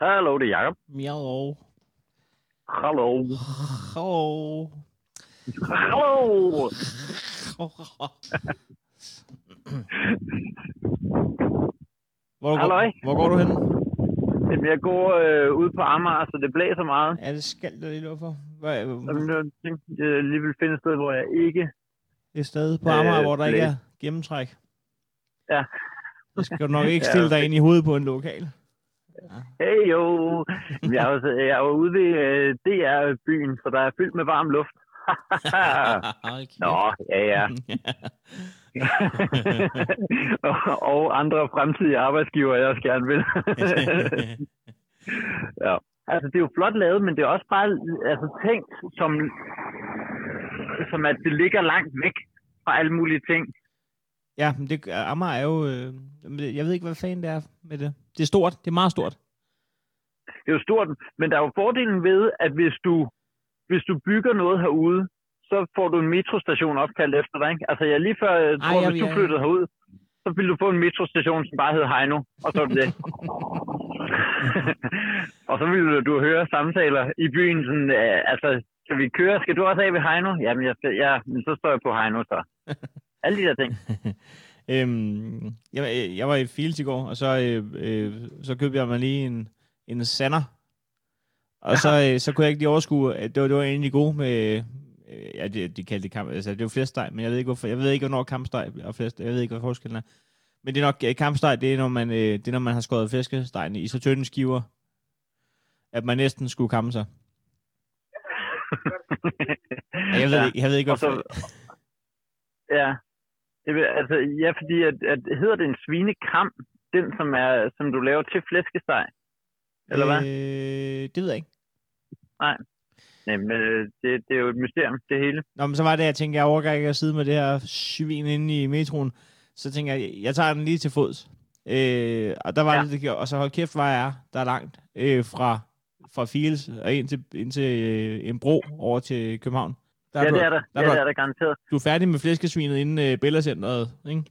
Hallo, det er Jacob. Miau. Hallo. Hallo. Hallo. Hvor, Halløj. går, hvor går du hen? Jamen, Jeg går øh, ud på Amager, så det blæser meget. Ja, det skal du lige lov for. Hvad, Jamen, jeg jeg lige vil finde et sted, hvor jeg ikke... et sted på Øh, Amager, hvor der ikke blæ- er gennemtræk. Ja. Det skal du nok ikke Ja, stille dig okay. ind i hovedet på en lokal. Hey jo. Jeg er, jo, jeg er jo ude ved øh, DR-byen, så der er fyldt med varm luft. Kæft. Nå, ja, ja. og, og andre fremtidige arbejdsgiver, jeg også gerne vil. ja. Altså, det er jo flot lavet, men det er også bare altså, tænkt som, som, at det ligger langt væk fra alle mulige ting. Ja, men det, Amager er jo... Øh, jeg ved ikke, hvad fanden det er med det. Det er stort. Det er meget stort. Det er jo stort, men der er jo fordelen ved, at hvis du, hvis du bygger noget herude, så får du en metrostation opkaldt efter dig. Ikke? Altså, jeg lige før, jeg tror, jeg- hvis du flyttede herud, så ville du få en metrostation, som bare hed Heino, og så det. og så ville du høre samtaler i byen, sådan, øh, altså, skal vi køre? Skal du også af ved Heino? Jamen, jeg skal, ja, men så står jeg på Heino, så. Alle de der ting. Øhm, jeg, jeg var i Fields i går, og så, øh, øh, så købte jeg mig lige en, en sander. Og så, øh, så kunne jeg ikke lige overskue, at det var, det var egentlig gode med, øh, ja, de, de kaldte det kamp, altså det var flæskesteg, men jeg ved ikke, hvorfor, jeg ved ikke, hvornår kampsteg og flæsk, jeg ved ikke, hvad forskellen er. Men det er nok, øh, kampsteg, det er, når man, øh, det er, når man har skåret flæskestegen i så tynde skiver, at man næsten skulle kamme sig. Jeg ved, Ja. ikke, jeg ved ikke, Og så- hvorfor. Ja. Altså, ja, fordi at, at, hedder det en svinekram, den som, er, som du laver til flæskesteg? Eller hvad? Øh, det ved jeg ikke. Nej, men øh, det, det er jo et mysterium, det hele. Nå, men så var det, jeg tænkte, jeg overgår ikke at sidde med det her svin inde i metroen. Så tænker jeg, jeg tager den lige til fods. Øh, og der var ja. det, det gjorde. Og så hold kæft, hvor jeg er, der er langt øh, fra, fra Fields og ind til, ind til øh, en bro over til København. Der Ja, du, det er der. der Ja, er det du- er der garanteret. Du er færdig med flæskesvinet inden øh, Bellacenteret, ikke?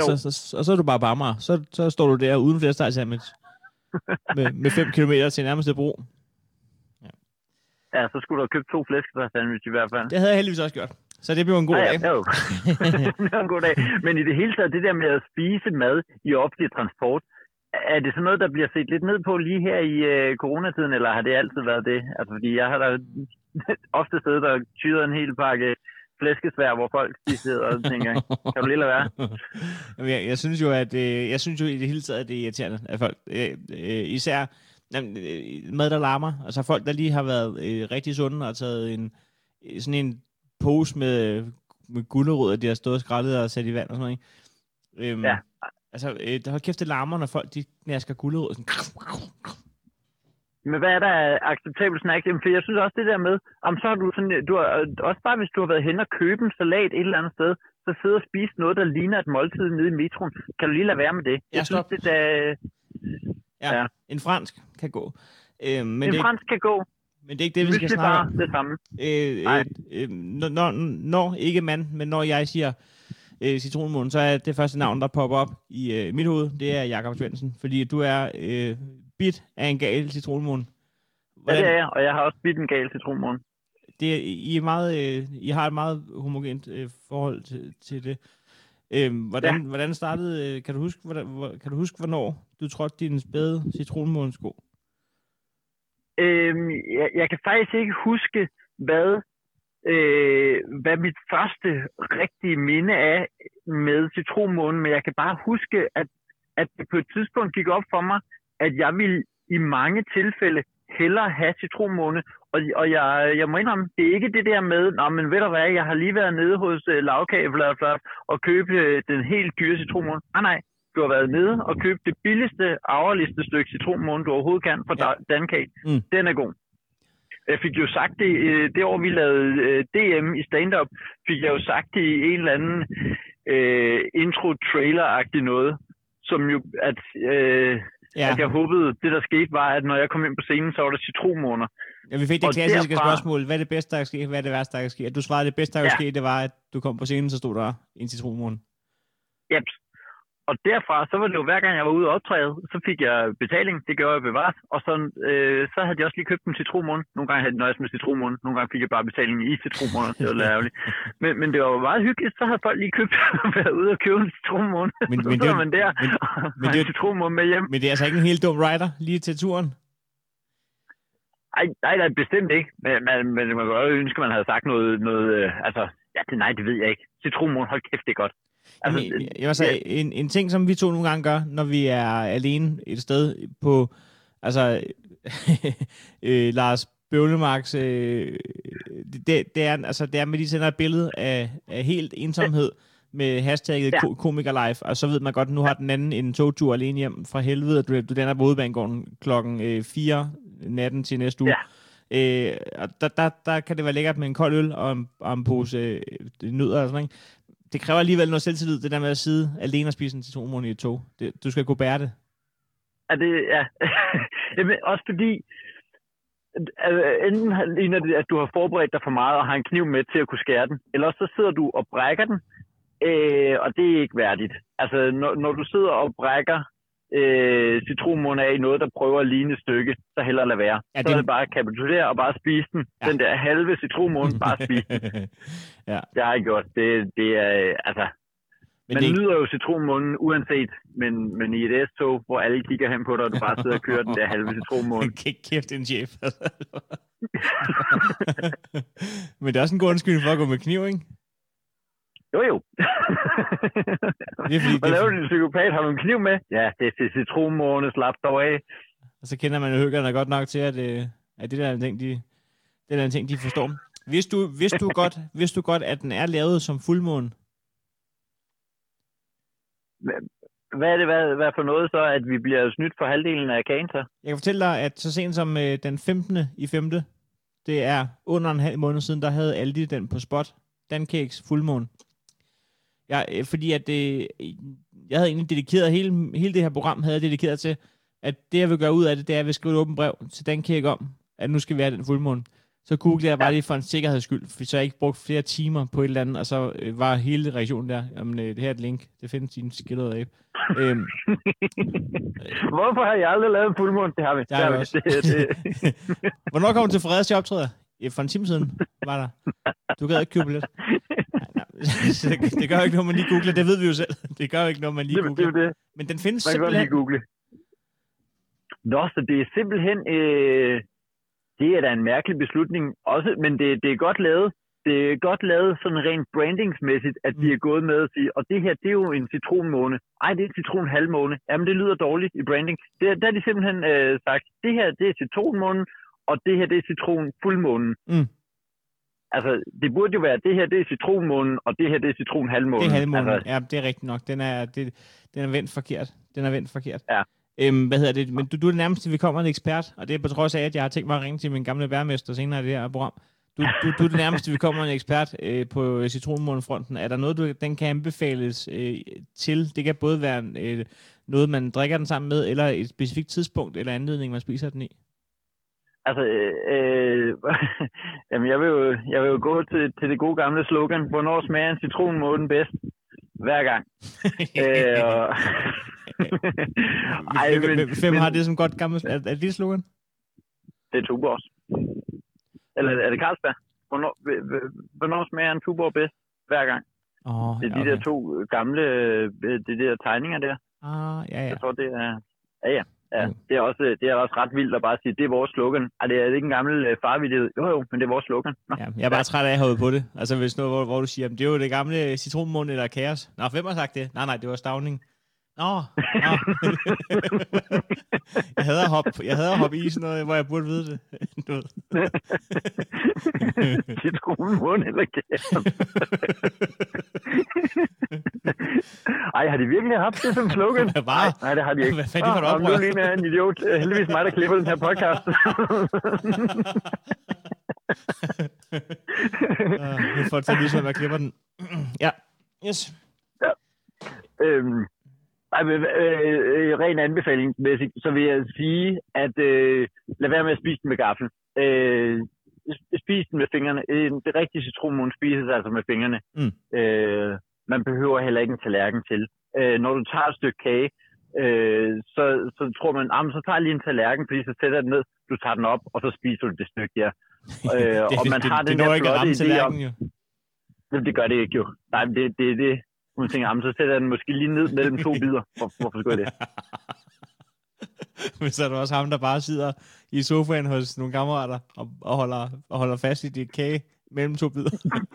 Jo. Så, så, og så er du bare på Amager. Så, så står du der uden flæskesteg sandwich. med, med 5 km til nærmeste bro. Ja, så skulle du have købt to flæskesteg sandwich i hvert fald. Det havde jeg heldigvis også gjort. Så det blev en god ja, dag. ja, jo. det var en god dag. Men i det hele taget, det der med at spise mad i offentlig transport, er det sådan noget, der bliver set lidt ned på lige her i øh, coronatiden, eller har det altid været det? Altså, fordi jeg har da ofte siddet og tyret en hel pakke flæskesvær, hvor folk de sidder og tænker, kan du lige lade være? Jamen, jeg, jeg synes jo, at øh, jeg synes jo i det hele taget, at det er irriterende, at folk, øh, øh, især jamen, øh, mad, der larmer, altså folk, der lige har været øh, rigtig sunde og taget en, sådan en pose med, med gulerødder, de har stået og skrællet og sat i vand og sådan noget, ikke? Øhm, Ja. Altså, øh, der har kæft, det larmer, når folk de knasker gulerødder sådan. Men hvad er der acceptabel snack? Jamen, For jeg synes også det der med, om så har du sådan, du har, også bare hvis du har været hen og købe en salat et eller andet sted, så sidde og spise noget, der ligner et måltid nede i metroen. Kan du lige lade være med det? Ja, Jeg synes, stop. det der, Ja, Ja. ja, en fransk kan gå. Øhm, men, en det er, fransk kan gå. men det er ikke det, vi skal snakke om. det samme. Øh, Nej. øh, øh, når, når, ikke mand, men når jeg siger øh, citronmåne, så er det første navn, der popper op i øh, mit hoved, det er Jakob Svendsen. Fordi du er øh, bit af en gal citronmåne. Ja, det er jeg, og jeg har også bidt en gal citronmåne. det I, er meget, øh, I har et meget homogent øh, forhold til, til det. Øh, hvordan, ja. hvordan startede, øh, kan du huske, hvordan, hvor, kan du huske, hvornår du trådte din spæde citronmånesko? Øhm, jeg, jeg kan faktisk ikke huske, hvad, øh, hvad mit første rigtige minde er med citronmånen, men jeg kan bare huske, at, at det på et tidspunkt gik op for mig, at jeg ville i mange tilfælde hellere have citronmåne, og, og jeg, jeg må indrømme, det er ikke det der med, Nå, men ved du hvad, jeg har lige været nede hos uh, Lavkage bla, bla, og købt uh, den helt dyre citronmåne. Nej, nej, du har været nede og købt det billigste, arverligste stykke citronmåne, du overhovedet kan fra Ja. Dankage. Mm. Den er god. Jeg fik jo sagt det, øh, det år vi lavede øh, DM i stand-up, fik jeg jo sagt det i en eller anden øh, intro-trailer-agtig noget, som jo, at, øh, Ja, at jeg håbede, det der skete var, at når jeg kom ind på scenen, så var der citronmåner. ja vi fik det og klassiske derfra- spørgsmål. Hvad er det bedste, der kan ske? Hvad er det værste, der kan ske? At du svarede, det bedste, der kan Ja. ske, det var, at du kom på scenen, så stod der en citronmåne. Yep. Og derfra, så var det jo hver gang, jeg var ude og optræde, så fik jeg betaling. Det gjorde jeg bevaret. Og så, øh, så havde de også lige købt en citronmåne. Nogle gange havde de nøjes med citronmåne. Nogle gange fik jeg bare betaling i citronmåne. Det var lidt ærgerligt. Men, men det var jo meget hyggeligt. Så havde folk lige købt været ude og købe en citronmåne. Men, så men, det, er- man der men, men det- citronmåne med hjem. men det er altså ikke en helt dum rider lige til turen. Ej, nej, nej, bestemt ikke. Men, men, men man kan godt ønske, man havde sagt noget, noget øh, altså, ja, det, nej, det ved jeg ikke. Citronmåne, hold kæft, det er godt. Altså, Altså, jeg vil sige, en, en ting, som vi to nogle gange gør, når vi er alene et sted på, altså, øh, Lars Bøvlemarks, øh, det, det, er, altså, det er med, de sender et billede af, af helt ensomhed med hashtagget Ja. ja. komikerlife, og så ved man godt, at nu har den anden en togtur alene hjem fra helvede, og du, du lander på Hovedbanegården klokken øh, 4 natten til næste uge. Øh, og der, der, der kan det være lækkert med en kold øl og en, og en pose øh, nødder og sådan noget. Det kræver alligevel noget selvtillid, det der med at sidde alene og spise en citronmåne i et tog. Det, du skal kunne bære det. Er det, ja. Jamen, også fordi, altså, enten ligner det, at du har forberedt dig for meget og har en kniv med til at kunne skære den, eller så sidder du og brækker den, øh, og det er ikke værdigt. Altså, når, når du sidder og brækker øh, citronmåne af i noget, der prøver at ligne et stykke, så hellere lade være. Ja, det- så er det bare at kapitulere og bare spise den. Ja. Den der halve citronmåne, bare spise den. ja. Det har jeg gjort. Det, det er, altså, Men man det, er nyder jo citronmånen uanset, men, men i et S-tog, hvor alle kigger hen på dig, og du bare sidder og kører den der halve citronmåne. Kæ- kæft, din chef. Men det er også en god undskyldning for at gå med kniv, ikke? Jo, jo. Det er fordi, Hvad er, laver din psykopat? Har du en kniv med? Ja, det er citronmåne, slap dog af. og så kender man jo høggerne godt nok til, at, øh, at det der er en ting, de, det der er en ting, de forstår. Hvis du, hvis du godt, hvis du godt, at den er lavet som fuldmåne, Hvad er det hvad, hvad for noget så, at vi bliver snydt for halvdelen af kagen så? Jeg kan fortælle dig, at så sent som øh, den 15. i 5. Det er under en halv måned siden, der havde Aldi den på spot. Dancakes fuldmåne. Ja, øh, fordi at det, jeg havde egentlig dedikeret, hele, hele det her program havde jeg dedikeret til, at det jeg vil gøre ud af det, det er, at jeg vil skrive et åbent brev til Dancake om, at nu skal vi have den fuldmåne. Så googlede jeg bare lige for en sikkerheds skyld, for så jeg ikke brugt flere timer på et eller andet, og så øh, var hele reaktionen der, jamen øh, det her er et link, det findes i en skildret app. Øhm, Hvorfor har jeg aldrig lavet en fuldmåne? Det har vi. Det har vi også. Det, det. Hvornår kommer du til Fredericia optræder? Ja, for en time siden var der. Du gad ikke købe billet. Det, det gør jo ikke noget, man lige googler. Det ved vi jo selv. Det gør jo ikke noget, man lige det, det er googler. jo det. Men den findes Man kan godt lige simpelthen. google. Nå, så det er simpelthen... Øh, det er da en mærkelig beslutning. Også, men det, det er godt lavet. Det er godt lavet sådan rent brandingsmæssigt, at de Mm. er gået med at sige, og det her, det er jo en citronmåne. Ej, det er en citronhalvmåne. Jamen, det lyder dårligt i branding. Det, der er de simpelthen øh, sagt, det her, det er citronmånen, og det her, det er citronfuldmånen. Mm. Altså, det burde jo være, det her, det er citronmånen, og det her, det er citronhalvmånen. Det er halvmånen. Altså, Ja, det er rigtigt nok. Den er, det, den er vendt forkert. Den er vendt forkert. Ja. Øhm, hvad hedder det? Men du, du er det nærmeste, vi kommer en ekspert, og det er på trods af, at jeg har tænkt mig at ringe til min gamle værmester senere i det her program. Du, du, du er det nærmeste, vi kommer en ekspert øh, på citronmånefronten. Er der noget, du, den kan anbefales øh, til? Det kan både være øh, noget, man drikker den sammen med, eller et specifikt tidspunkt eller anledning, man spiser den i. Altså, øh, øh, jamen jeg vil, jo, jeg vil jo gå til, til det gode gamle slogan, hvornår smager en citronmåne bedst? Hver gang. øh, og... Ej, men, Hvem men har det som godt gammelt? Er, er det slogan? det er Tuborgs. Eller er det Carlsberg? Hvornår, hvornår smager en Tuborg bedst? Hver gang. Oh, Det er de der to gamle, øh, de der tegninger der. Ah, ja, ja. Jeg tror, det er... Ja, ja. Ja, Mm. det er, også, det er også ret vildt at bare sige, det er vores slogan. Ej, det er ikke en gammel øh, farvidighed. Jo, jo, men det er vores slogan. Nå. Ja, jeg er bare træt af at have hovedet på det. Altså hvis noget, hvor, hvor du siger, "Jamen, det er jo det gamle citronmåne eller kaos. Nå, hvem har sagt det? Nej, nej, det var stavning. Nå, nå. jeg hader hoppe, jeg hader hoppe i sådan noget, hvor jeg burde vide det. Du ved. Citronmåne eller kaos. Ej, har de virkelig haft det som slogan? Hvad? Nej, nej, det har de ikke. Hvad fanden for et Åh, oprør? Nu ligner jeg en idiot. Heldigvis mig, der klipper den her podcast. Nu får det til at jeg klipper den. ja, yes. øhm, ej, men, øh, øh, ren anbefalingsmæssigt, så vil jeg sige, at øh, lad være med at spise den med gaffel. Øh, spis den med fingrene. Øh, det rigtige citronmåne spises altså med fingrene. Mm. Øh, man behøver heller ikke en tallerken til. Øh, når du tager et stykke kage, øh, så, så tror man, ah, så tager jeg lige en tallerken, fordi så sætter den ned, du tager den op, og så spiser du det stykke der. Øh, det, og man det, har det, den det der flotte idé om... Jo. Det, det gør det ikke jo. Nej, det det, det. Hun tænker, ah, så sætter jeg den måske lige ned mellem to bidder. Hvor, hvorfor skulle jeg det? Men så er der også ham, der bare sidder i sofaen hos nogle kammerater og, og, holder, og holder fast i dit kage mellem to bidder.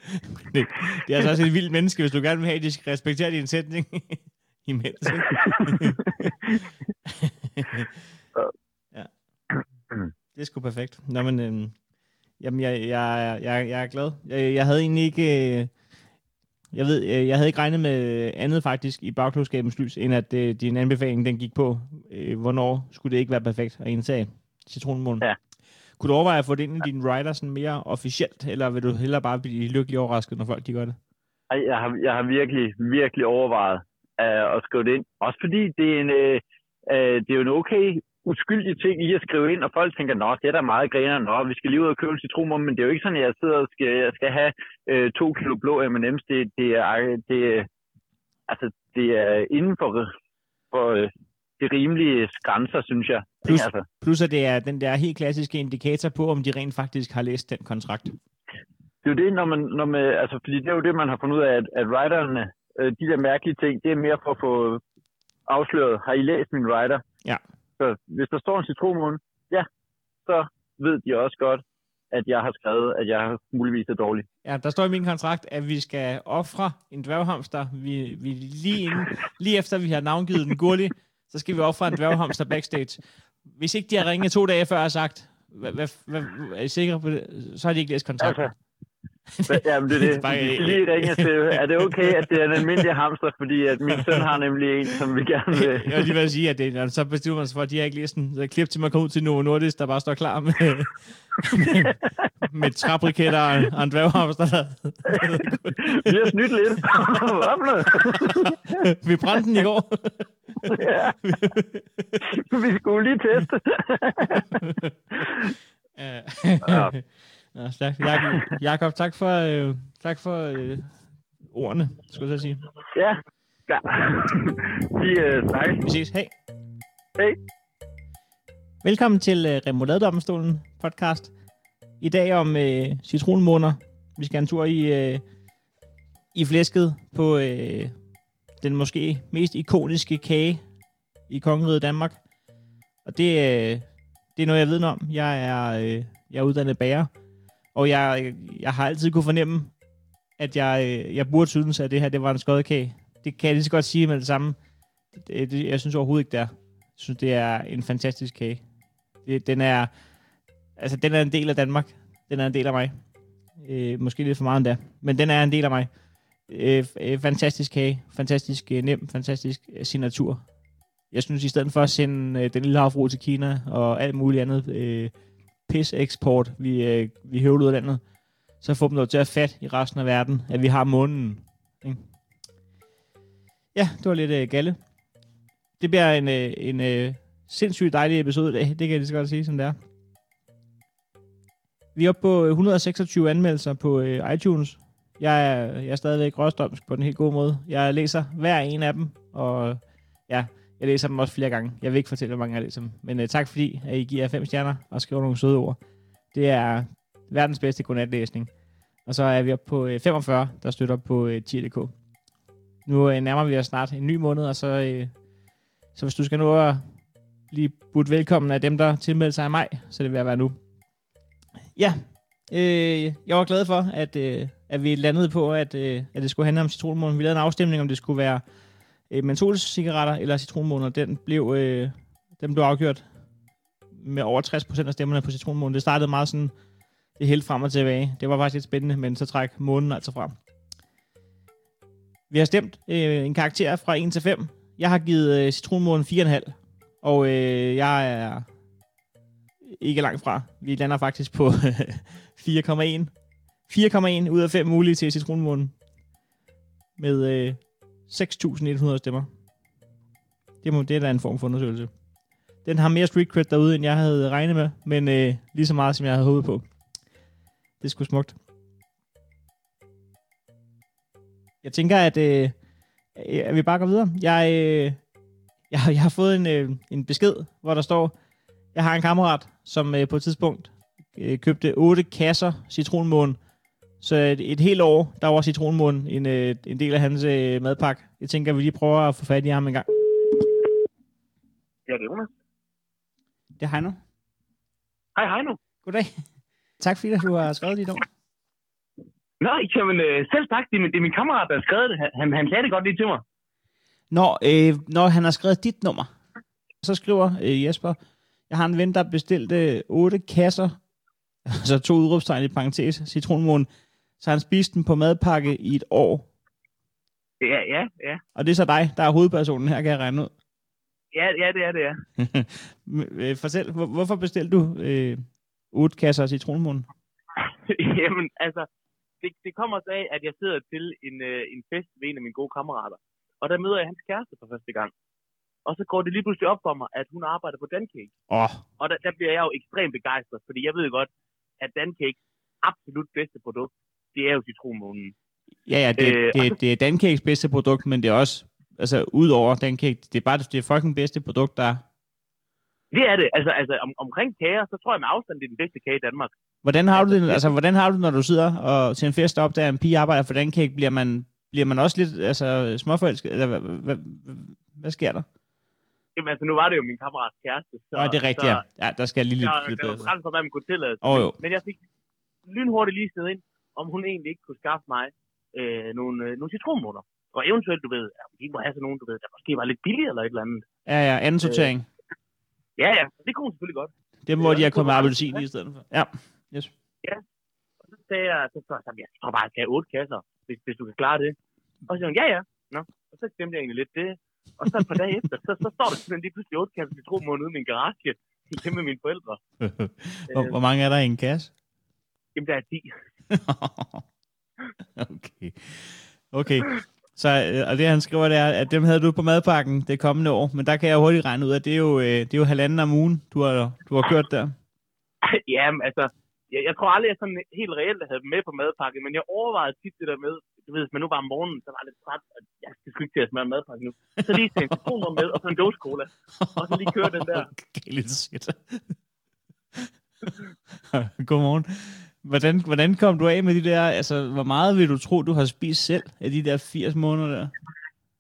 det, det er altså også et vildt menneske, hvis du gerne vil have, at de skal respektere din sætning imens. ja. Det er sgu perfekt. Nå, men, øhm, jamen, jeg, jeg, jeg, jeg er glad. Jeg, jeg havde egentlig ikke... Øh, jeg ved, øh, jeg havde ikke regnet med andet faktisk i bagklodskabens lys, end at øh, din anbefaling den gik på, øh, hvornår skulle det ikke være perfekt at indtage citronmålen. Ja. Kunne du overveje at få det ind i din rider sådan mere officielt, eller vil du hellere bare blive lykkelig overrasket, når folk de gør det? Jeg har, jeg har virkelig, virkelig overvejet uh, at skrive det ind. Også fordi det er en, uh, uh, det er jo en okay uskyldig ting i at skrive ind, og folk tænker, nå, det er da meget griner, nå, vi skal lige ud og købe citronmål, men det er jo ikke sådan, at jeg sidder og skal, jeg skal have uh, to kilo blå M&M's. Det, det, er, det, altså, det er inden for, for uh, det rimelige grænser, synes jeg. Plus, altså. plus at det er den der helt klassiske indikator på, om de rent faktisk har læst den kontrakt. Det er jo det, når man, når man altså, fordi det er jo det, man har fundet ud af, at, at writerne, øh, de der mærkelige ting, det er mere for at få afsløret, har I læst min writer? Ja. Så hvis der står en citronmåne, ja, så ved de også godt, at jeg har skrevet, at jeg muligvis er dårlig. Ja, der står i min kontrakt, at vi skal ofre en dværghamster. Vi, vi lige, inden, lige efter vi har navngivet den gurli, så skal vi ofre en dværghamster backstage. Hvis ikke de har ringet to dage før og sagt, hvad, hvad, hvad, er I sikre på det? Så har de ikke læst kontrakten. Altså, Jamen, det er det. Lige ringe til, er det okay, at det er en almindelig hamster, fordi at min søn har nemlig en, som vi gerne vil... Jeg vil lige sige, at det, er, så bestemmer man sig for, at de har ikke læst. Så klip til mig komme ud til Novo Nordisk, der bare står klar med, med, med træbriketter og en dværghamster. vi har snydt lidt. vi brændte den i går. ja. vi skulle lige teste. ja. Ja, stærkt. Jakob, Jakob tak for, øh, tak for øh, ordene, skulle jeg sige. Ja, ja. Vi øh, snakkes. Vi ses. Hej. Hej. Velkommen til øh, Remoladedomstolen podcast. I dag om øh, citronmåner. Vi skal en tur i, øh, i flæsket på øh, den måske mest ikoniske kage i kongeriget Danmark. Og det, øh, det er noget, jeg ved om. Jeg er, øh, jeg er uddannet bager. Og jeg, jeg har altid kunne fornemme, at jeg, jeg burde synes, at det her det var en skodkage. Det kan jeg lige så godt sige med det samme. Det, det, jeg synes overhovedet ikke, det er. Jeg synes, det er en fantastisk kage. Det, den er altså, den er en del af Danmark. Den er en del af mig. Øh, måske lidt for meget endda. Men den er en del af mig. Øh, øh, fantastisk kage. Fantastisk øh, nem. Fantastisk øh, signatur. Jeg synes, i stedet for at sende øh, den lille havfru til Kina og alt muligt andet øh, pis-eksport, vi, øh, vi høvler ud af landet, så får dem dog til at fat i resten af verden, at vi har månen. Ikke? Ja, det var lidt øh, galle. Det bliver en, øh, en øh, sindssygt dejlig episode i dag, det kan jeg lige så godt sige, som det er. Vi er oppe på øh, 126 anmeldelser på øh, iTunes. Jeg er, jeg er stadigvæk røstrømsk på den helt gode måde. Jeg læser hver en af dem, og ja, jeg læser dem også flere gange. Jeg vil ikke fortælle, hvor mange jeg læser dem. Men uh, tak fordi, at I giver fem stjerner og skriver nogle søde ord. Det er verdens bedste godnatlæsning. Og så er vi oppe på øh, uh, 45, der støtter på øh, uh, tier.dk. Nu uh, nærmer vi os snart en ny måned, og så, uh, så hvis du skal nå at blive budt velkommen af dem, der tilmelder sig i maj, så det vil jeg være nu. Ja, øh, jeg var glad for, at, øh, at vi landede på, at, øh, at det skulle handle om citronmålen. Vi lavede en afstemning, om det skulle være øh, mentolcigaretter eller citronmåner, den blev, øh, den blev afgjort med over 60% af stemmerne på citronmånen. Det startede meget sådan, det helt frem og tilbage. Det var faktisk lidt spændende, men så træk månen altså frem. Vi har stemt øh, en karakter fra 1 til 5. Jeg har givet øh, citronmånen 4,5. Og øh, jeg er ikke langt fra. Vi lander faktisk på 4,1. 4,1 ud af 5 mulige til citronmånen. Med øh, 6.100 stemmer. Det, må, det er da en form for undersøgelse. Den har mere street cred derude, end jeg havde regnet med, men øh, lige så meget, som jeg havde håbet på. Det er sgu smukt. Jeg tænker, at, øh, at vi bare går videre. Jeg, øh, jeg, jeg har fået en, øh, en besked, hvor der står, jeg har en kammerat, som øh, på et tidspunkt øh, købte 8 kasser citronmåne. Så et, et helt år, der var citronmåne en, øh, en del af hans øh, madpakke. Jeg tænker, at vi lige prøver at få fat i ham en gang. Ja, det er Jonas. Det er Heino. Hej, nu. Goddag. Tak fordi du har skrevet dit ord. Nå, jamen, øh, selv tak. Det er, min, det er min kammerat, der har skrevet det. Han, han sagde det godt lige til mig. Når, øh, når han har skrevet dit nummer, så skriver øh, Jesper, jeg har en ven, der bestilte 8 kasser, altså to udråbstegn i parentes, citronmåne, så han spiste den på madpakke i et år. Ja, ja, ja. Og det er så dig, der er hovedpersonen her, kan jeg regne ud. Ja, ja det er det, ja. Øh, Fortæl, hvor, hvorfor bestilte du øh, 8 kasser citronmåne? jamen, altså, det, det kommer så af, at jeg sidder til en, øh, en fest ved en af mine gode kammerater. Og der møder jeg hans kæreste for første gang. Og så går det lige pludselig op for mig, at hun arbejder på Dancake. Åh, oh, Og der, der bliver jeg jo ekstremt begejstret, fordi jeg ved godt, at Dancakes absolut bedste produkt, det er jo citronmånen. ja, ja, det, Øh, det, det er Dancakes bedste produkt, men det er også, altså ud over Dancake, det er bare det er fucking bedste produkt, der er. Det er det. Altså, altså om, omkring kager, så tror jeg med afstand, det er den bedste kage i Danmark. Hvordan har du det, Altså, altså, hvordan har du det, når du sidder og til en fest op, der en pige arbejder for Dancake, bliver man, bliver man også lidt altså, småforelsket, eller hvad, hvad, hvad, sker der? Jamen, altså, nu var det jo min kammerats kæreste. Så, Nå, det er rigtigt, så, ja. ja. der skal jeg lige lidt, lidt der var grænser hvad man kunne tillade. Åh, jo. Men jeg fik lynhurtigt lige stedet ind, om hun egentlig ikke kunne skaffe mig øh, nogle, øh, nogle citronmåner. Og eventuelt, du ved, ja, de må have sådan nogle, du ved, der måske var lidt billigere eller et eller andet. Ja, ja, anden sortering. Ja, ja, det kunne hun selvfølgelig godt. Dem, hvor ja, de har det kommet kunne appelsin i stedet for. Ja, yes. Og så sagde jeg, så sagde jeg, jeg tror bare, jeg skal have otte kasser, hvis, hvis du kan klare det. Og så siger hun, ja, ja. Nå. Og så glemte jeg egentlig lidt det. Og så et par dage efter, så, så står der simpelthen lige pludselig otte kasser citronmåne ude i min garage. Hjemme med mine forældre. hvor, hvor mange er der i en kasse? Jamen, der er 10. okay. Okay. Så, øh, og det han skriver, det er, at dem havde du på madpakken det kommende år, men der kan jeg hurtigt regne ud, at det er jo, øh, det er jo halvanden om ugen, du har, du har kørt der. Jamen, altså, jeg, jeg tror aldrig, jeg sådan helt reelt havde dem med på madpakke, men jeg overvejede tit det der med, du ved, hvis man nu var om morgenen, så var jeg lidt træt, at jeg skal ikke til at smøre madpakke nu. Så lige tage en citronmåne med, og så en dåse cola. Og så lige køre den der. Okay, lidt shit. Godmorgen. Hvordan, hvordan kom du af med de der, altså, hvor meget vil du tro, du har spist selv af de der 80 måneder der?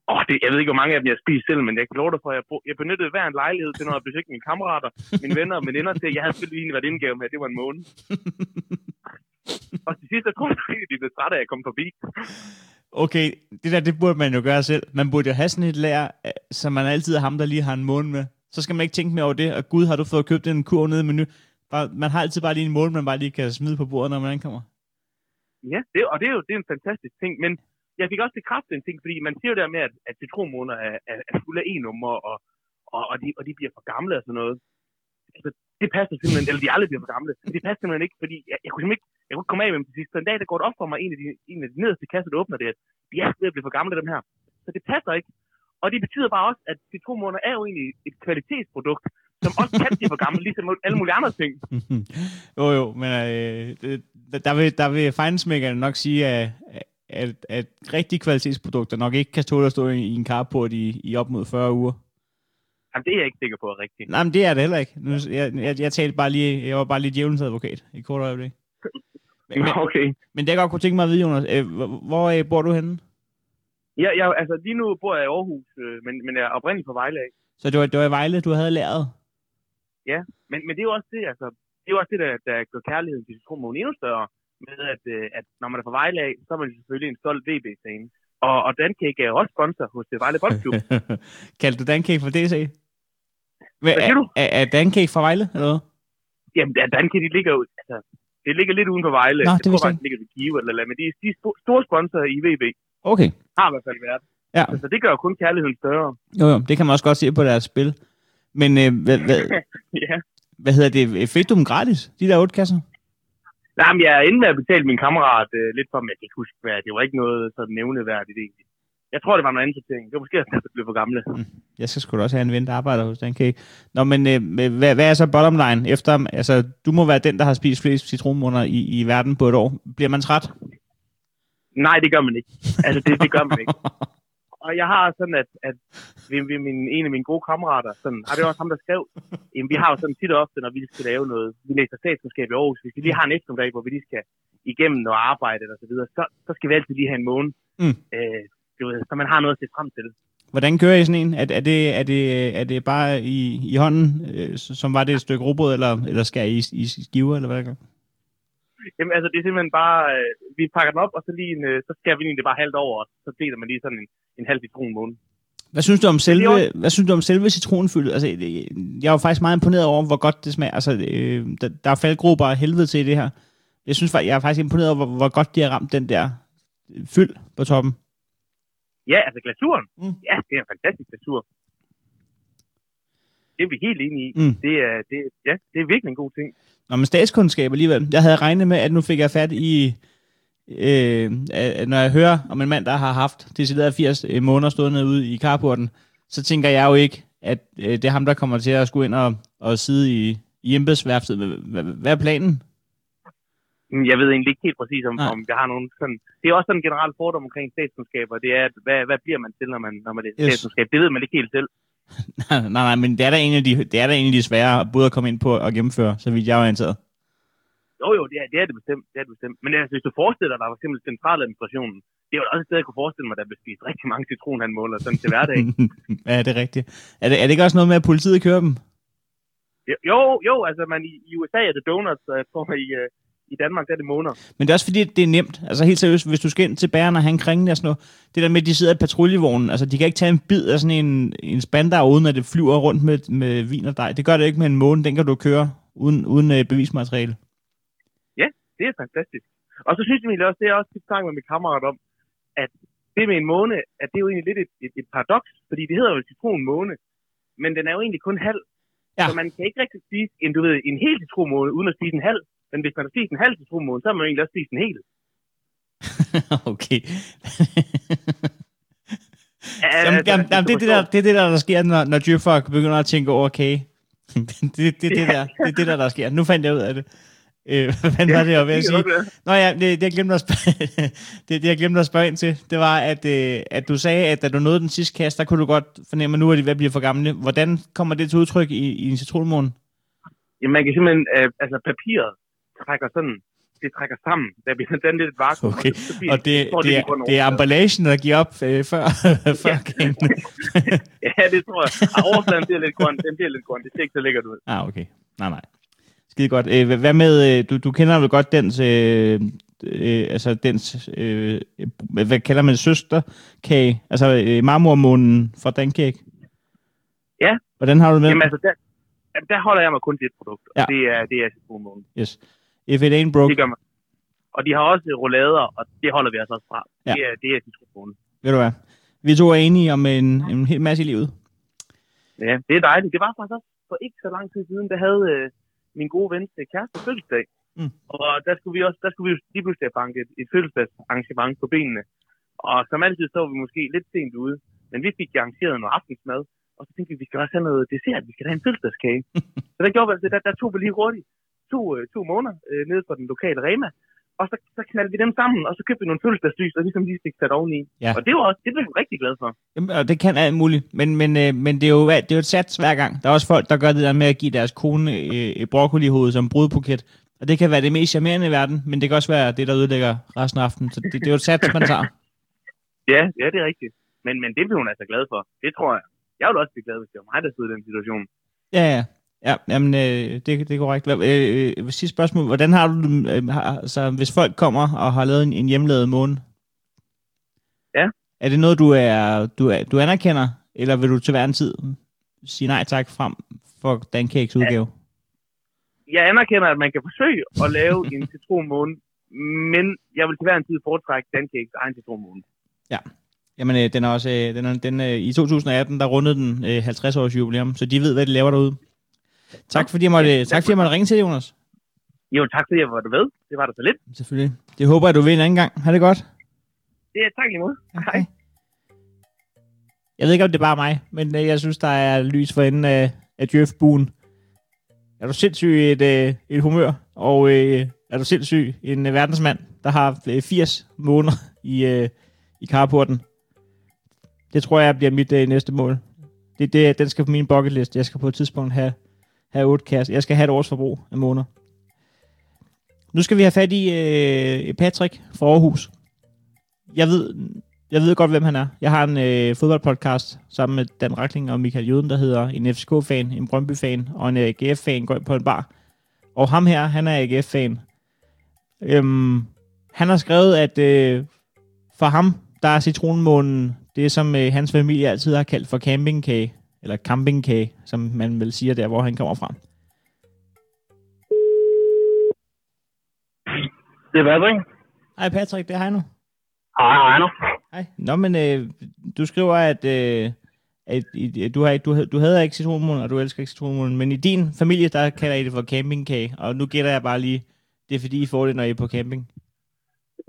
Åh, oh, det, jeg ved ikke, hvor mange af dem jeg spiste selv, men jeg kan love dig for, at jeg, brug, jeg benyttede hver en lejlighed til, når jeg besøgte mine kammerater, mine venner og veninder til, at jeg havde selvfølgelig egentlig været indgave med, at det var en måned. og til sidst, så tror jeg, de blev trætte af, at jeg kom forbi. Okay, det der, det burde man jo gøre selv. Man burde jo have sådan et lager, øh, så man altid er ham, der lige har en måne med. Så skal man ikke tænke mere over det, og gud, har du fået købt en kurv nede i menu. Bare, man har altid bare lige en mål, man bare lige kan smide på bordet, når man ankommer. Ja, det, og det er jo det er en fantastisk ting, men jeg fik også bekræftet en ting, fordi man siger jo der med, at, at citronmåner er, er, er fulde af e-nummer, og, og, og, de, og de bliver for gamle og sådan noget. Altså, det passer simpelthen, eller de aldrig bliver for gamle. Det passer simpelthen ikke, fordi jeg, jeg kunne simpelthen ikke, jeg kunne ikke komme af med dem til sidst. Så en dag, der går det op for mig, en af de, en af de nederste kasser, der åbner det, at de er ved at blive for gamle, dem her. Så det passer ikke. Og det betyder bare også, at citronmåner er jo egentlig et kvalitetsprodukt, som også kan blive for gamle, ligesom alle mulige andre ting. jo, jo, men øh, det, der vil, der vil fejnsmækkerne nok sige, at, at, at rigtige kvalitetsprodukter nok ikke kan stå at stå i, i en carport i, i op mod 40 uger. Jamen, det er jeg ikke sikker på er rigtigt. Nej, men det er det heller ikke. Nu, jeg, jeg, jeg, talte bare lige, jeg var bare lige djævelens advokat i kort øjeblik. Men, Okay. men det jeg godt kunne tænke mig at vide, Jonas, øh, hvor, øh, bor du henne? Ja, jeg, altså lige nu bor jeg i Aarhus, øh, men, men jeg er oprindeligt fra Vejle af. Så det var, det var i Vejle, du havde lært. Men, men det er jo også det, altså, det er jo også det, der, der gør kærligheden til citronmåne endnu større. Med at, øh, at når man er fra Vejle af, så er man selvfølgelig en stolt VB-scene. Og, og Dancake er også sponsor hos det Vejle Boldklub. Kaldte du Dancake for DC? Hvad, Hvad siger er, du? er, er Dancake fra Vejle, eller hvad? Jamen, ja, Dancake, de ligger jo, altså, det ligger lidt uden for Vejle. Nå, jeg det tror jeg faktisk, det ligger ved Give eller, eller men de, de er sto- store sponsorer i VB. Okay. Har i hvert fald været. Ja. Så, så det gør jo kun kærligheden større. Jo, jo, det kan man også godt se på deres spil. Men øh, hvad, hvad, ja. hvad hedder det? Fik du dem gratis, de der otte kasser? Nej, men jeg er inde med at betale min kammerat øh, lidt for, men jeg kan ikke huske, hvad det var ikke noget sådan nævneværdigt egentlig. Jeg tror, det var noget andet ting. Det var måske, at jeg blev for gamle. Jeg skal sgu da også have en ven, der arbejder hos Dancake. Nå, men øh, hvad, hvad er så bottom line? Efter, altså, du må være den, der har spist flest citronmåner i, i verden på et år. Bliver man træt? Nej, det gør man ikke. Altså, det, det gør man ikke. Og jeg har sådan, at, at ved, ved min, en af mine gode kammerater, sådan, og det var også ham, der skrev, jamen, vi har jo sådan tit og ofte, når vi skal lave noget, vi læser statskundskab i Aarhus, hvis vi lige har en eftermiddag, hvor vi lige skal igennem noget arbejde og så videre, så, så skal vi altid lige have en måned, Mm. øh, du ved, så man har noget at se frem til. Hvordan kører I sådan en? Er, er, det, er, det, er det bare i, i hånden, øh, som var det et stykke robot, eller, eller skal I i skiver, eller hvad der gør? Jamen, altså, det er simpelthen bare, øh, vi pakker den op, og så, lige en, øh, så skærer vi den egentlig bare halvt over, og så deler man lige sådan en, en halv citron måned. Hvad synes du om selve, Det er hvad synes du om selve citronfyldet? Altså, det- jeg er jo faktisk meget imponeret over, hvor godt det smager. Altså, øh, der, der er faldgrupper af helvede til i det her. Jeg synes, jeg er faktisk imponeret over, hvor, hvor godt de har ramt den der fyld på toppen. Ja, altså glasuren. Mm. Ja, det er en fantastisk glasur. Det er vi helt enige i. Mm. Det er, det, ja, det er virkelig en god ting. Nå, men statskundskab alligevel. Jeg havde regnet med, at nu fik jeg fat i... Øh, at når jeg hører om en mand, der har haft decideret 80 måneder stående ude i carporten, så tænker jeg jo ikke, at øh, det er ham, der kommer til at skulle ind og, og sidde i, i embedsværftet. Hvad, er planen? Mm, Jeg ved egentlig ikke helt præcis, om, Nej. om jeg har nogen sådan... Det er også sådan en generel fordom omkring statskundskaber. Det er, at hvad, hvad bliver man til, når man, når man er Yes. yes. statskundskab? Det ved man ikke helt selv. Nej, nej, nej, men det er da en af de, det er da en af de svære både at komme ind på og gennemføre, så vidt jeg er orienteret. Jo, jo, det er det, er det bestemt. Det er det bestemt. Men altså, hvis du forestiller dig for eksempel centraladministrationen, det er jo også et sted, jeg kunne forestille mig, der bliver spist rigtig mange citronhandmåler sådan til hverdag. ja, det er rigtigt. Er det, er det ikke også noget med, at politiet kører dem? Jo, jo, altså man, i, i USA er det donuts, og jeg tror i, øh, i Danmark der er det måneder. Men det er også fordi, det er nemt. Altså helt seriøst, hvis du skal ind til bæren og have en kringle og sådan noget, det der med, at de sidder i patruljevognen, altså de kan ikke tage en bid af sådan en, en spandar, uden at det flyver rundt med, med vin og dej. Det gør det ikke med en måne, den kan du køre uden, uden uh, bevismateriale. Det er fantastisk. Og så synes jeg også, det er også tit snakket med min kammerat om, at det med en måne, at det er jo egentlig lidt et, et, et paradoks, fordi det hedder jo citronmåne, men den er jo egentlig kun halv. Ja. Så man kan ikke rigtig spise en, du ved, en hel citronmåne, uden at spise en halv. Men hvis man har spist en halv citronmåne, så har man jo egentlig også spist en hel. okay. Ja, Jamen, altså, jamen, jamen, det, er det, der, det er det, der, der sker, når, når djøffolk begynder at tænke over kage. det, det, det, det, der, det er det, der, der sker. Nu fandt jeg ud af det. Øh, hvad var det, jeg var ved at det sige? Nå ja, det, det, jeg glemte at spørge, det, det, jeg glemte at spørge ind til, det var, at, øh, at du sagde, at da du nåede den sidste kasse, der kunne du godt fornemme, at nu er de ved at blive for gamle. Hvordan kommer det til udtryk i, i en citronmåne? Jamen, man kan simpelthen, øh, altså papiret trækker sådan, det trækker sammen. Der bliver sådan lidt vakuum. Okay, så bliver, og det, det, en er, det er emballagen, der giver op øh, før, før kagen. Ja, det tror jeg. Og overfladen bliver lidt grøn. Den bliver lidt grøn. Det ser ikke så lækkert ud. ah, okay. Nej, nej. Skide godt. Øh, hvad- med, øh, du, du kender vel godt dens, øh, øh, altså dens, øh, hvad kalder man det, søsterkage? Altså øh, marmormånen fra Dancake? Ja. Hvordan har du det med? Jamen altså, der, der holder jeg mig kun til et produkt. Og Ja. det er, det er citronmånen. Yes. If it ain't broke, Det gør man. Og de har også roulader, og det holder vi altså også fra. Ja. Det er, det er citronmånen. ved du hvad? Vi to er enige om en, en hel masse i livet. Ja, det er dejligt. Det var faktisk også for ikke så lang tid siden, der havde øh, min gode ven til kæreste fødselsdag. Mm. Og der skulle vi også, der skulle vi jo lige pludselig have banket et, et fødselsdagsarrangement på benene. Og som altid så var vi måske lidt sent ude, men vi fik arrangeret noget aftensmad, og så tænkte vi, vi skal også have noget dessert, vi skal have en fødselsdagskage. så der gjorde vi altså, der, der tog vi lige hurtigt to, øh, to måneder øh, nede på den lokale Rema, og så, så knaldte vi dem sammen, og så købte vi nogle fødselsdagslys, og ligesom lige fik sat oveni. Ja. Og det var også, det blev vi rigtig glad for. Jamen, og det kan alt muligt, men, men, øh, men det, er jo, det er jo et sats hver gang. Der er også folk, der gør det der med at give deres kone øh, et broccolihoved som brudbuket. Og det kan være det mest charmerende i verden, men det kan også være det, der ødelægger resten af aftenen. Så det, det er jo et sats, man tager. Ja, ja, det er rigtigt. Men, men det blev hun altså glad for. Det tror jeg. Jeg ville også blive glad, hvis det var mig, der stod i den situation. Ja, ja. Ja, jamen, øh, det, det er korrekt. Øh, øh, sidste spørgsmål. Hvordan har du øh, har, altså, hvis folk kommer og har lavet en, en hjemmelavet måne? Ja. Er det noget, du, er, du, er, du anerkender, eller vil du til hver en tid sige nej tak frem for Dancakes udgave? Jeg anerkender, at man kan forsøge at lave en citronmåne, men jeg vil til hver en tid foretrække Dancakes egen citronmåne. Jamen, øh, den er også, øh, den er, den, øh, i 2018, der rundede den øh, 50 års jubilæum, så de ved, hvad de laver derude. Tak fordi jeg måtte, tak fordi jeg måtte ringe til dig, Jonas. Jo, tak fordi jeg var ved. Det var der så lidt. Selvfølgelig. Det håber jeg, du vil en anden gang. Ha' det godt. Det er tak lige måde. Hej. Jeg ved ikke, om det er bare mig, men øh, jeg synes, der er lys for enden af, af Jeff Boone. Er du sindssygt i et, øh, et humør, og øh, Er du sindssyg? En øh, verdensmand, der har øh, 80 måneder i, øh, i carporten. Det tror jeg bliver mit øh, næste mål. Det, det, den skal på min bucket list. Jeg skal på et tidspunkt have, have 8 kasser. Jeg skal have et års forbrug af måneder. Nu skal vi have fat i øh, Patrick fra Aarhus. Jeg ved, jeg ved godt, hvem han er. Jeg har en øh, fodboldpodcast sammen med Dan Rackling og Michael Jøden, der hedder en FCK-fan, en Brøndby-fan og en AGF-fan går ind på en bar. Og ham her, han er AGF-fan. Øhm, han har skrevet, at øh, for ham, der er citronmånen det, som øh, hans familie altid har kaldt for campingkage, eller campingkage, som man vil sige der, hvor han kommer fra. Det er Patrick. Hej Patrick, det er Heino. Hej, Heino. Hej. Nå, men øh, du skriver, at, øh, at, at du, har, du, du hader ikke citronmålen, og du elsker ikke citronmålen, men i din familie, der kalder I det for campingkage, og nu gætter jeg bare lige, det er fordi, I får det, når I er på camping.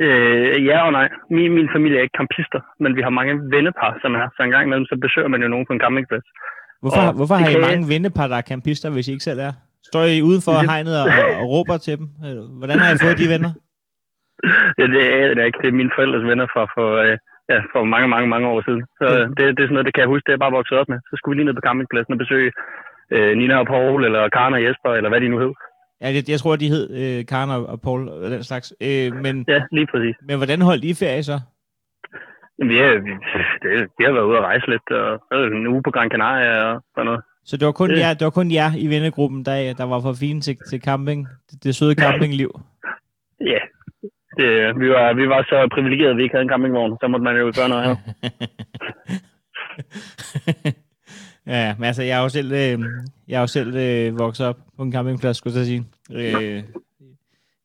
Øh, ja og nej. Min, min familie er ikke campister, men vi har mange vennepar, som er. Så en gang imellem, så besøger man jo nogen på en campingplads. Hvorfor, Og hvorfor har I mange vennepar, der er campister, hvis I ikke selv er? Står I ude for Det- hegnet og, og råber til dem? Øh, Hvordan har I fået de venner? Ja, det er det er ikke. Det er mine forældres venner fra for, øh, ja, for mange, mange, mange år siden. Så Ja. øh, det, det er sådan noget, det kan jeg huske, det er jeg bare vokset op med. Så skulle vi lige ned på campingpladsen og besøge øh, Nina og Paul, eller Karen og Jesper, eller hvad de nu hed. Ja, jeg, jeg tror, de hed øh, Karen og, og Paul og den slags. Øh, men, Ja, lige præcis. men hvordan holdt I ferie så? Jamen, vi, er, vi, det, vi har været ude at rejse lidt, og øh, en uge på Gran Canaria og sådan noget. Så det var kun, Det- jer, det var kun jer i vennegruppen, der, der var for fine til, til camping. Det, det søde campingliv. Ja, det, vi, var, vi var så privilegerede, at vi ikke havde en campingvogn. Så måtte man jo gøre noget her. ja, men altså, jeg er jo selv, øh, jeg er jo selv øh, vokset op på en campingplads, skulle jeg sige. Øh,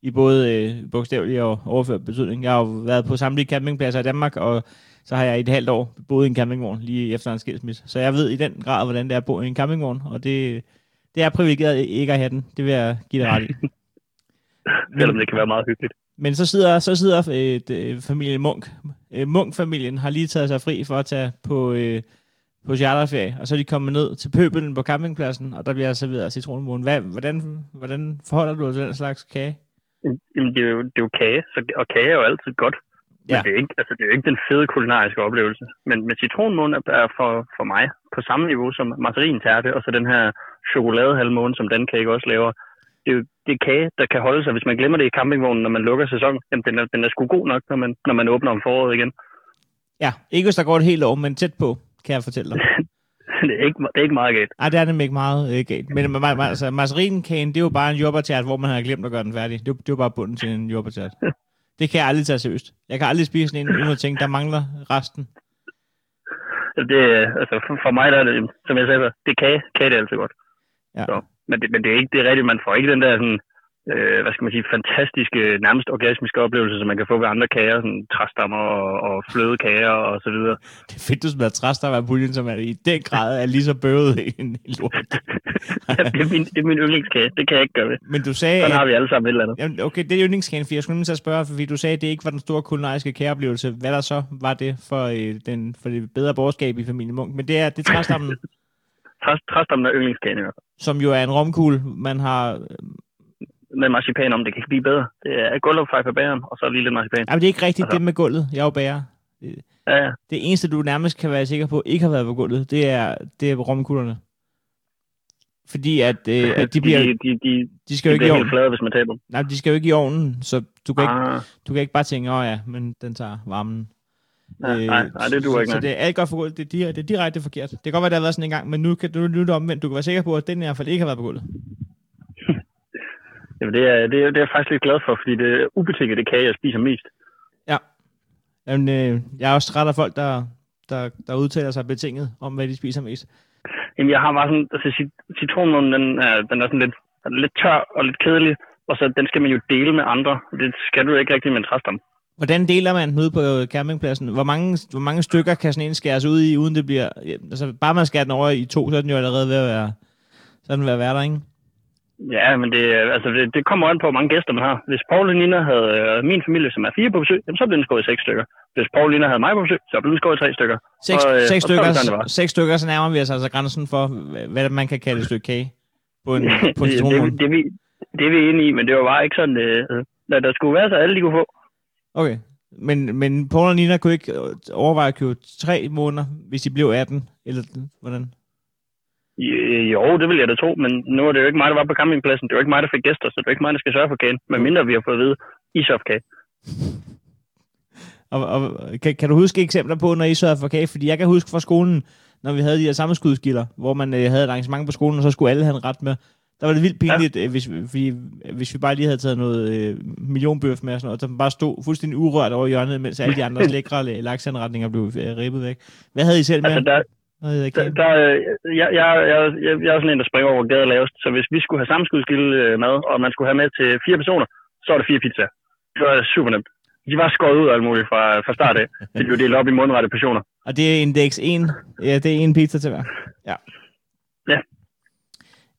I både øh, bogstavelig og overført betydning. Jeg har jo været på samtlige campingpladser i Danmark, og så har jeg i et halvt år boet i en campingvogn lige efter en skilsmisse. Så jeg ved i den grad, hvordan det er at bo i en campingvogn, og det, det er privilegeret ikke at have den. Det vil jeg give dig ret i. Selvom det kan være meget hyggeligt. Men så sidder, så sidder øh, d- familien Munk. Øh, Munk-familien har lige taget sig fri for at tage på, øh, på charterferie, og så er de kommet ned til pøbelen på campingpladsen, og der bliver serveret citronmåne. Hvad, hvordan, hvordan forholder du dig til den slags kage? Jamen, det er jo, det er jo kage, så, og kage er jo altid godt. Men Ja. det, er ikke, altså, det er jo ikke den fede kulinariske oplevelse. Men med citronmåne er for, for mig på samme niveau som margarintærte, og så den her chokoladehalvmåne, som den cake også laver. Det er jo det er kage, der kan holde sig. Hvis man glemmer det i campingvognen, når man lukker sæsonen, jamen den er, den er sgu god nok, når man, når man åbner om foråret igen. Ja, ikke hvis der går et helt år, men tæt på, kan jeg fortælle dig. det, er ikke, det er ikke meget galt. Ej, det er nemlig ikke meget øh, galt. Men ma- ma- altså, margarinkagen, det er jo bare en jordbærtert, hvor man har glemt at gøre den færdig. Det det er jo bare bunden til en jordbærtert. Det kan jeg aldrig tage seriøst. Jeg kan aldrig spise sådan en, uden at tænke, der mangler resten. Det, er- altså, for, mig der er det, som jeg sagde, det kage. Kage det altid godt. Ja. Så, men, det, men det er ikke det er rigtigt. Man får ikke den der sådan, øh, hvad skal man sige, fantastiske, nærmest orgasmiske oplevelse, som man kan få ved andre kager, sådan træstammer og, og flødekager og så videre. Det er fedt, du smider træstammer af puljen, som er i den grad er lige så bøvet en lort. det, er min, det er min yndlingskage. Det kan jeg ikke gøre ved. Men du sagde, Sådan har vi alle sammen et eller andet. jamen, okay, det er yndlingskagen, for jeg skulle nemlig spørge, fordi du sagde, at det ikke var den store kulinariske kageoplevelse. Hvad der så var det for, øh, den, for det bedre borgerskab i familien Munk? Men det er, det er træstammen, Træ- Træstammen er yndlingskagen i hvert fald. som jo er en romkugle, man har... Med marcipan om, det kan ikke blive bedre. Det er gulvfej på bageren, og så lige lidt marcipan. Jamen, det er ikke rigtigt Altså- det med gulvet. Jeg er jo bager. Ja, ja. Det eneste, du nærmest kan være sikker på, ikke har været på gulvet, det er, det er romkuglerne. Fordi at, øh, at de bliver, de, de, de, de skal de jo ikke i ovnen. flade, hvis man taber dem. Nej, de skal jo ikke i ovnen, så du kan, ikke, Ah, du kan ikke bare tænke, åh oh, ja, men den tager varmen. nej, nej, nej, det duer så, ikke. Så nej. det er alt godt for gulvet. Det, dir- det er direkte forkert. Det kan godt være, det har været sådan en gang, men nu, kan, nu, nu er det omvendt. Du kan være sikker på, at den i hvert fald ikke har været på gulvet. Jamen, det, er, det, er, det er jeg faktisk lidt glad for, fordi det er ubetinget det kage, jeg spiser mest. Jamen, øh, jeg er også træt af folk, der, der, der udtaler sig betinget om, hvad de spiser mest. Jamen, jeg har bare sådan, altså cit- citronmånen, den er, den er sådan lidt, lidt tør og lidt kedelig, og så den skal man jo dele med andre. Det skal du ikke rigtig med en træstam. Hvordan deler man den ude på campingpladsen? Hvor mange, hvor mange stykker kan sådan en skæres ud i, uden det bliver... Ja, altså, bare man skærer den over i to, så er den jo allerede ved at være, så den ved at være der, ikke? Ja, men det, altså, det, det kommer an på, hvor mange gæster man har. Hvis Paul og Nina havde øh, min familie, som er fire på besøg, jamen, så blev den skåret i seks stykker. Hvis Paul og Nina havde mig på besøg, så blev den skåret i tre stykker. Seks, Og, øh, seks, og så stykker, det sådan, det seks stykker, så nærmer vi os altså grænsen for, hvad man kan kalde et stykke kage på en, på en det, citronmåne. det, det, vi, det er vi enige i, men det var bare ikke sådan, øh, der, der skulle være så alle de kunne få. Okay. Men, men Paul og Nina kunne ikke øh, overveje at købe tre måneder, hvis de blev 18? Eller hvordan? Øh, Jo, det vil jeg da tro, men nu er det jo ikke mig, der var på campingpladsen. Det er jo ikke mig, der fik gæster, så det er jo ikke mig, der skal sørge for kagen. Men mindre vi har fået at vide, isofkage. Og, og kan, kan du huske eksempler på, når I sørgede for kage? Fordi jeg kan huske fra skolen, når vi havde de her sammenskudskilder, hvor man øh, havde et arrangement på skolen, og så skulle alle have en ret med. Der var det vildt pinligt, ja. hvis, fordi, hvis vi bare lige havde taget noget øh, millionbøf med og sådan noget, så man bare stod fuldstændig urørt over hjørnet, mens alle de andres lækre lakseanretninger blev øh, ribbet væk. Hvad havde I selv med? Altså, der, Hvad havde I der, der, jeg, jeg, jeg, jeg, jeg er sådan en, der springer over gaden lavest. Så hvis vi skulle have sammenskudskilde øh, mad, og man skulle have med til fire personer, så var det fire pizzaer. Det var super nemt. De var skåret ud af alt muligt fra, fra start af. De blev delt op i mundrette portioner. Og det er indeks 1. Ja, det er en pizza til hver. Ja. Ja.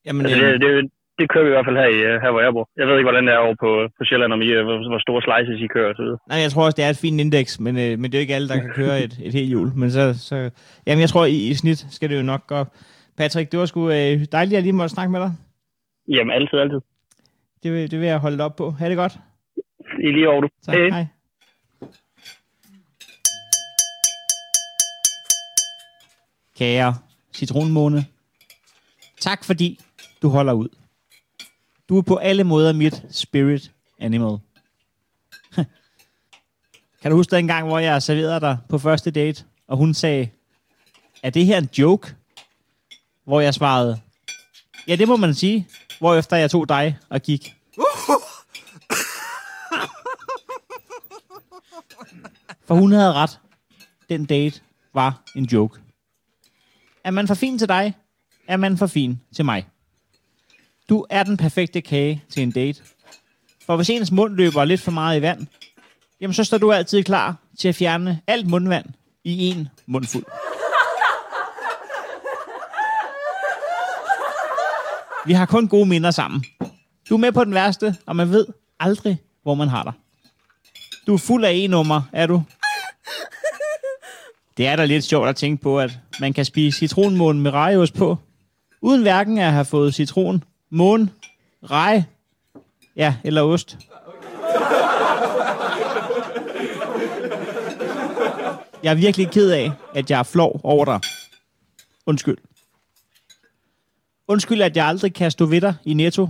Jamen, Altså, øh, det, det, det kører vi i hvert fald her, i, øh, her hvor jeg bor. Jeg ved ikke, hvordan det er over på, på Sjælland, om I, øh, hvor, hvor store slices I kører osv. Nej, jeg tror også, det er et fint indeks, men, øh, men det er jo ikke alle, der kan køre et, et helt hjul. Men så, så, jamen, jeg tror, i, i snit skal det jo nok gå. Patrick, det var sgu øh, dejligt, at jeg lige måtte snakke med dig. Jamen, altid, altid. Det vil, det vil jeg holde op på. Ha' det godt. I lige over, du. Tak. Hej. Hej. Kære citronmåne, tak fordi du holder ud. Du er på alle måder mit spirit animal. kan du huske den gang, hvor jeg serverede dig på første date, og hun sagde, er det her en joke? Hvor jeg svarede, ja, det må man sige. Hvorefter jeg tog dig og gik. For hun havde ret. Den date var en joke. Er man for fin til dig, er man for fin til mig. Du er den perfekte kage til en date. For hvis ens mund løber lidt for meget i vand, jamen så står du altid klar til at fjerne alt mundvand i en mundfuld. Vi har kun gode minder sammen. Du er med på den værste, og man ved aldrig, hvor man har dig. Du er fuld af e-nummer, er du? Det er da lidt sjovt at tænke på, at man kan spise citronmåne med rejeost på, uden hverken at have fået citron, måne, rej, ja, eller ost. Jeg er virkelig ked af, at jeg er flov over dig. Undskyld. Undskyld, at jeg aldrig kan stå ved dig i netto,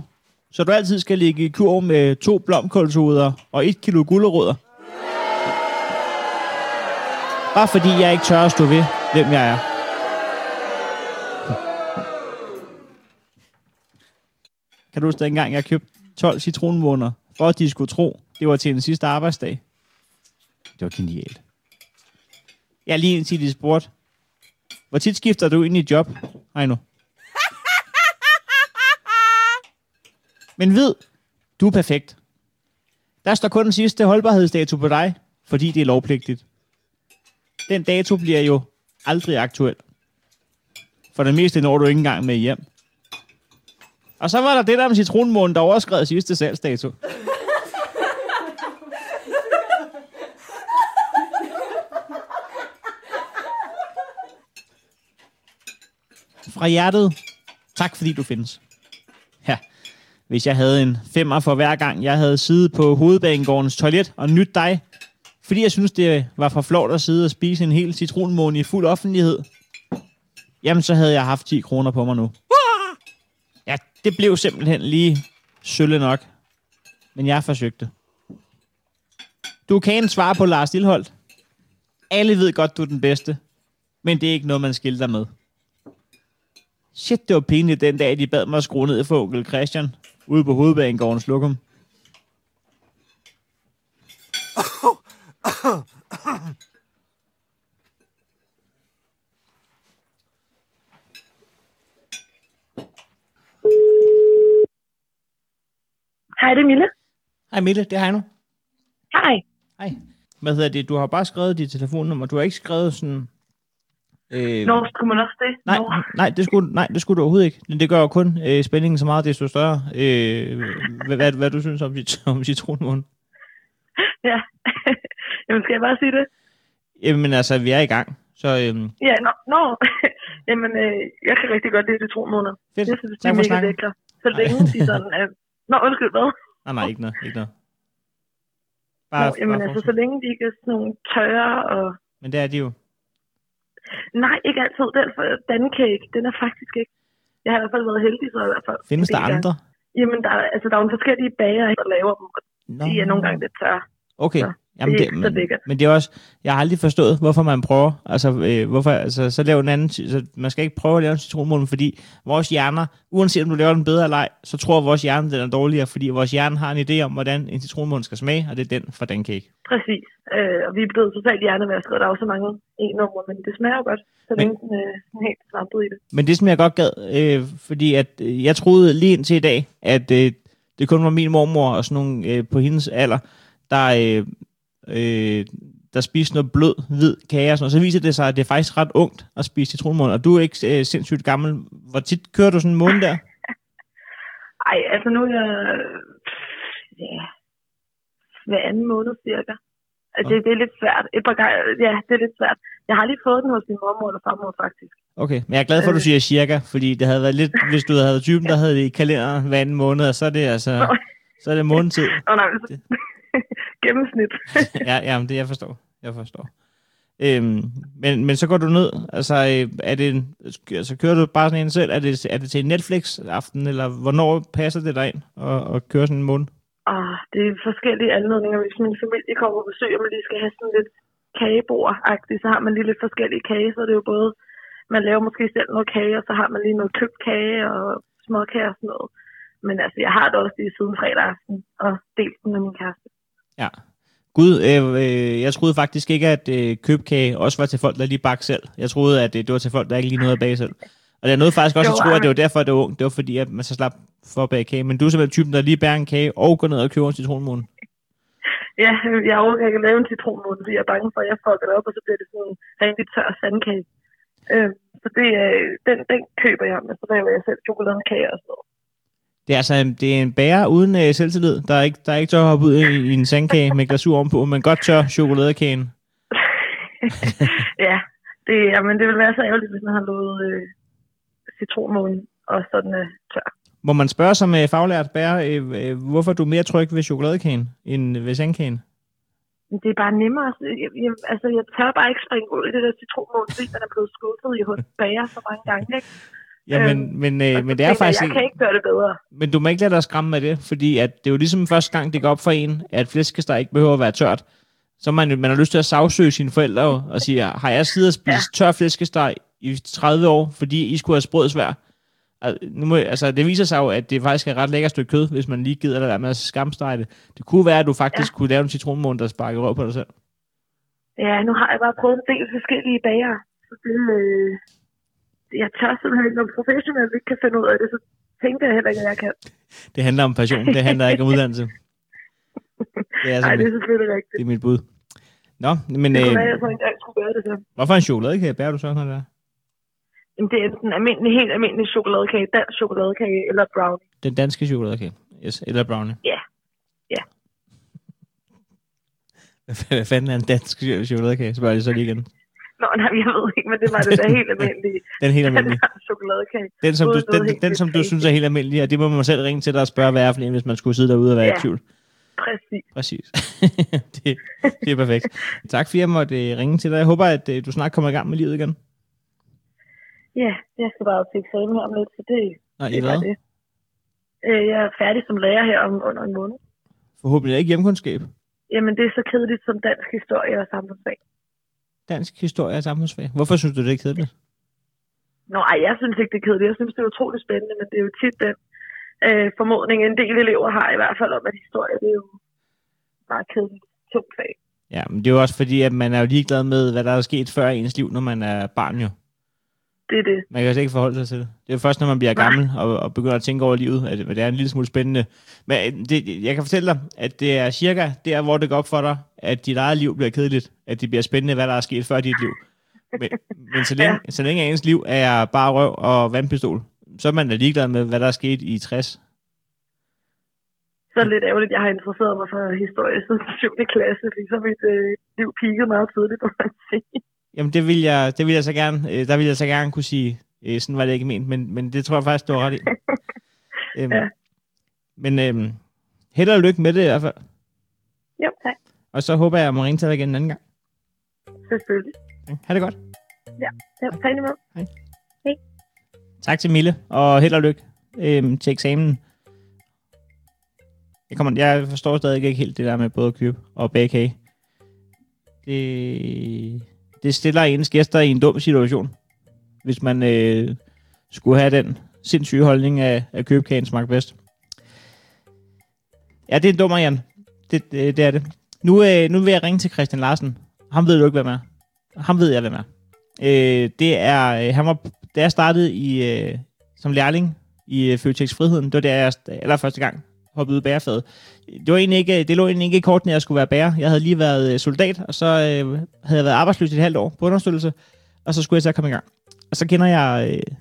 så du altid skal ligge i kur med to blomkålshoveder og et kilo gulerødder. Bare fordi jeg ikke tør at stå ved, hvem jeg er. Kan du huske dengang, jeg købte 12 citronmåner, for at de skulle tro, det var til den sidste arbejdsdag? Det var genialt. Jeg lige indtil de spurgte, hvor tit skifter du ind i job, nu. Men ved, du er perfekt. Der står kun den sidste holdbarhedsdato på dig, fordi det er lovpligtigt. Den dato bliver jo aldrig aktuel. For det meste når du ikke engang med hjem. Og så var der det der med citronmånen, der overskred sidste salgsdato. Fra hjertet, tak fordi du findes. Ja, hvis jeg havde en femmer for hver gang, jeg havde siddet på hovedbanegårdens toilet og nyt dig, fordi jeg synes, det var for flot at sidde og spise en hel citronmåne i fuld offentlighed, jamen så havde jeg haft 10 kroner på mig nu. Det blev simpelthen lige sølle nok. Men jeg forsøgte. Du kan en svar på Lars Lilholdt. Alle ved godt, du er den bedste. Men det er ikke noget, man skilter med. Shit, det var pinligt den dag, de bad mig at skrue ned for onkel Christian. Ude på hovedbanegårdens lokum. Hej, det er Mille. Hej Mille, det er Heino. Hej. Hej. Hvad hedder det? Du har bare skrevet dit telefonnummer. Du har ikke skrevet sådan... Øh, Nå, skulle man også det? nej, Nå. nej, det skulle, nej, det skulle du overhovedet ikke. Men det gør jo kun øh, spændingen så meget, desto større. Øh, hvad, hvad, hvad, du synes om, cit- om citronmånen? Ja. Jamen, skal jeg bare sige det? Jamen altså, vi er i gang. Så øhm, Ja, nå. nå. Jamen, øh, jeg kan rigtig godt lide citronmåner. fedt. Jeg synes, de Tak er mega lækre. Så længe de sådan er Nå, undskyld, hvad? Nej, nej, ikke noget. Ikke noget. Bare, Nå, jamen bare altså, så længe de ikke er sådan nogle tørre og... Men det er de jo. Nej, ikke altid. Den for dancake, den er faktisk ikke. Jeg har i hvert fald været heldig, så i hvert fald. Findes der andre? Jamen, der, er- altså, der er jo forskellige bager, der laver dem, og Nå. de er nogle gange lidt tørre. Okay. Så Jamen, det er men, men det er også, jeg har aldrig forstået, hvorfor man prøver, altså, øh, hvorfor, altså så lave en anden, så man skal ikke prøve at lave en citronmåne, fordi vores hjerner, uanset om du laver den bedre eller ej, så tror vores hjerne, den er dårligere, fordi vores hjerne har en idé om, hvordan en citronmåne skal smage, og det er den for den cake. Præcis. Øh, og vi er blevet totalt hjernevasket, og der er jo så mange e-numre, men det smager jo godt, så længe den er sådan helt svampet i det. Men det, som jeg godt gad, øh, fordi at øh, jeg troede lige indtil i dag, at øh, det kun var min mormor og sådan nogle øh, på hendes alder, der, øh, øh, der spiste noget blød, hvid kage og sådan noget. Så viser det sig, at det er faktisk ret ungt at spise citronmåne, og du er ikke øh, sindssygt gammel. Hvor tit kører du sådan en måned der? Ej, altså nu er jeg... Ja, hver anden måned cirka. Altså, det, det er lidt svært. Et par gange, ja, det er lidt svært. Jeg har lige fået den hos min mormor eller farmor, faktisk. Okay, men jeg er glad for, at du siger cirka, fordi det havde været lidt, hvis du havde typen, der havde det i kalenderen hver anden måned, og så er det altså, Nå. så er det månedtid. Åh oh, nej, så- gennemsnit. ja, ja, men det jeg forstår. Jeg forstår. Øhm, men, men så går du ned, altså, øh, er det, en- altså kører du bare sådan en selv, er det, er det til en Netflix-aften, eller hvornår passer det dig ind at, at køre sådan en måned? Ah, det er forskellige anledninger. Hvis min familie kommer på besøg, og man lige skal have sådan lidt kagebord-agtigt, så har man lige lidt forskellige kage. Så er det jo både, man laver måske selv noget kage, og så har man lige noget købt kage og småkager og sådan noget. Men altså, jeg har det også lige siden fredag aften, og delt den med min kæreste. Ja. Gud, øh, øh, jeg troede faktisk ikke, at øh, købkage også var til folk, der lige bagte selv. Jeg troede, at øh, det var til folk, der ikke lige nåede at bage selv. Og jeg nåede faktisk også at tro, at det var derfor, at det var ungt. Det var fordi, at man så slap for at bage kage. Men du er simpelthen typen, der lige bærer en kage og går ned og køber en citronmåne. Ja, jeg overgår ikke at lave en citronmåne, fordi jeg er bange for, at jeg fucker det op, og så bliver det sådan en rigtig tør sandkage. Øh, så det, øh, den, den køber jeg, men så laver jeg selv chokoladekage og sådan noget. Det er altså en- det er en bærer uden øh, selvtillid, der er ikke, der er ikke tør at hoppe ud i, i en sandkage med glasur ovenpå, men godt tør chokoladekagen. ja, det, jamen, det vil være så ærgerligt, hvis man har lovet øh, citronmåne, og sådan øh, tør. Må man spørge som øh, faglært bærer, øh, øh, hvorfor er du mere tryg ved chokoladekagen end ved sandkagen? Det er bare nemmere. Jeg, jeg, altså, jeg tør bare ikke springe ud i det der citronmåne, fordi man er blevet skuffet i hos bager så mange gange. Ikke? Ja, men, Øhm, men, øh, men det er faktisk Jeg, kan ikke gøre det bedre. Men du må ikke lade dig skræmme med det, fordi at det er jo ligesom første gang, det går op for en, at flæskesteg ikke behøver at være tørt. Så man, man har lyst til at sagsøge sine forældre jo, og sige, har jeg siddet og spist ja. tør flæskesteg i 30 år, fordi I skulle have sprød svær? Nu må, altså, det viser sig jo, at det faktisk er et ret lækkert stykke kød, hvis man lige gider lade være med at skamstege det. Det kunne være, at du faktisk ja. kunne lave en citronmåne, der sparker røv på dig selv. Ja, nu har jeg bare prøvet en del forskellige bager. Så det, øh, jeg tør simpelthen ikke, når professionelle ikke kan finde ud af det, så tænker jeg heller ikke, at jeg kan. Det handler om passion, det handler ikke om uddannelse. Det er, Nej, det er selvfølgelig rigtigt. det er mit bud. Nå, men Det kunne øh, være, jeg så engang skulle gøre det så. hvorfor en chokoladekage bærer du så, når det er? Jamen, det er enten almindelig, helt almindelig chokoladekage, dansk chokoladekage eller brownie. Den danske chokoladekage. Yes, eller brownie. Ja. Ja. Hvad fanden er en dansk chokoladekage? Spørger jeg så lige igen. Nå, nej, jeg ved ikke, men det var det der helt almindelige. Den helt almindelig. chokoladekage. Den, som du, den, helt den, som du synes er helt almindelig, og det må man selv ringe til dig og spørge, hvad er for en, hvis man skulle sidde derude og være Ja. i tvivl. Præcis. Præcis. det, det er perfekt. Tak fordi jeg måtte øh, ringe til dig. Jeg håber, at øh, du snart kommer i gang med livet igen. Ja, jeg skal bare til eksamen her om lidt, så det, Nå, det er hvad? det. Øh, Jeg er færdig som lærer her om under en måned. Forhåbentlig ikke hjemkundskab. Jamen, det er så kedeligt som dansk historie og samfundsfag. Dansk historie og samfundsfag. Hvorfor synes du, det er kedeligt? Nå, ej, jeg synes ikke, det er kedeligt. Jeg synes, det er utroligt spændende, men det er jo tit den øh, formodning, en del elever har i hvert fald om, at historie, det er jo meget kedeligt tungt fag. Ja, men det er jo også fordi, at man er jo ligeglad med, hvad der er sket før i ens liv, når man er barn jo. Det er det. Man kan altså ikke forholde sig til det. Det er først, når man bliver Nej. gammel og, og begynder at tænke over livet, at det er en lille smule spændende. Men øh, det, jeg kan fortælle dig, at det er cirka der, hvor det går op for dig, at dit eget liv bliver kedeligt. At det bliver spændende, hvad der er sket før dit liv. Men, men så, længe, ja. så længe ens liv er bare røv og vandpistol, så er man da ligeglad med, hvad der er sket i 60. Så er det lidt ærgerligt, at jeg har interesseret mig for historie siden 7. klasse, fordi mit øh, liv peakede meget tidligt, må man sige. Jamen, det vil jeg, det vil jeg så gerne, øh, der vil jeg så gerne kunne sige, øh, sådan var det ikke ment, men, men det tror jeg faktisk, du har ret i. øhm, Ja. Men øh, held og lykke med det i hvert fald. Jo, tak. Og så håber jeg, at må ringe til dig igen en anden gang. Selvfølgelig. Ja, ha' det godt. Ja, tak lige med. Tak til Mille, og held og lykke øh, til eksamen. Jeg, kommer, jeg forstår stadig ikke helt det der med både at købe og bage kage. Det, det stiller ens gæster i en dum situation, hvis man øh, skulle have den sindssyge holdning af, at købe kagen bedst. Ja, det er en dummer, Jan. Det, det, det er det. Nu, øh, nu vil jeg ringe til Christian Larsen. Ham ved du ikke, hvem er. Ham ved jeg, hvem er. Øh, det er, øh, han var, da jeg startede i, øh, som lærling i øh, Føtex Friheden, det var der, jeg allerførste gang hoppede ud i bærefaget. Det, var egentlig ikke, det lå egentlig ikke i kortene, at jeg skulle være bærer. Jeg havde lige været øh, soldat, og så øh, havde jeg været arbejdsløs i et halvt år på understøttelse, og så skulle jeg så komme i gang. Og så kender jeg øh,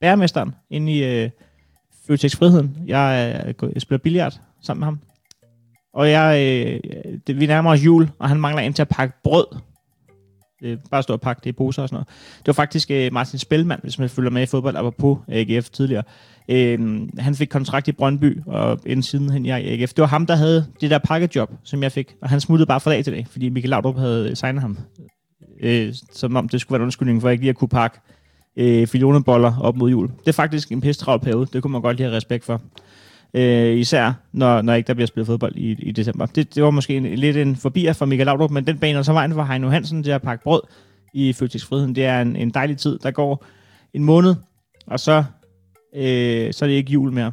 bæremesteren inde i øh, Føtex Friheden. Jeg, øh, jeg spiller billard sammen med ham. Og jeg, øh, det, vi nærmer os jul, og han mangler en til at pakke brød. Øh, bare stå og pakke det i poser og sådan noget. Det var faktisk øh, Martin Spellmann, hvis man følger med i fodbold, og på AGF tidligere. Øh, han fik kontrakt i Brøndby, og inden siden hen i AGF. Det var ham, der havde det der pakkejob, som jeg fik. Og han smuttede bare fra dag til dag, fordi Michael Laudrup havde øh, signet ham. Øh, som om det skulle være en undskyldning for ikke lige at kunne pakke øh, filoneboller op mod jul. Det er faktisk en pisse travl periode. Det kunne man godt lige have respekt for. Øh, især når, når ikke der bliver spillet fodbold i, i december. Det, det var måske en, lidt en forbier for Michael Laudrup, men den baner så vejen for Heino Hansen til at pakke brød i Føtex Det er en, en dejlig tid. Der går en måned, og så, øh, så er det ikke jul mere.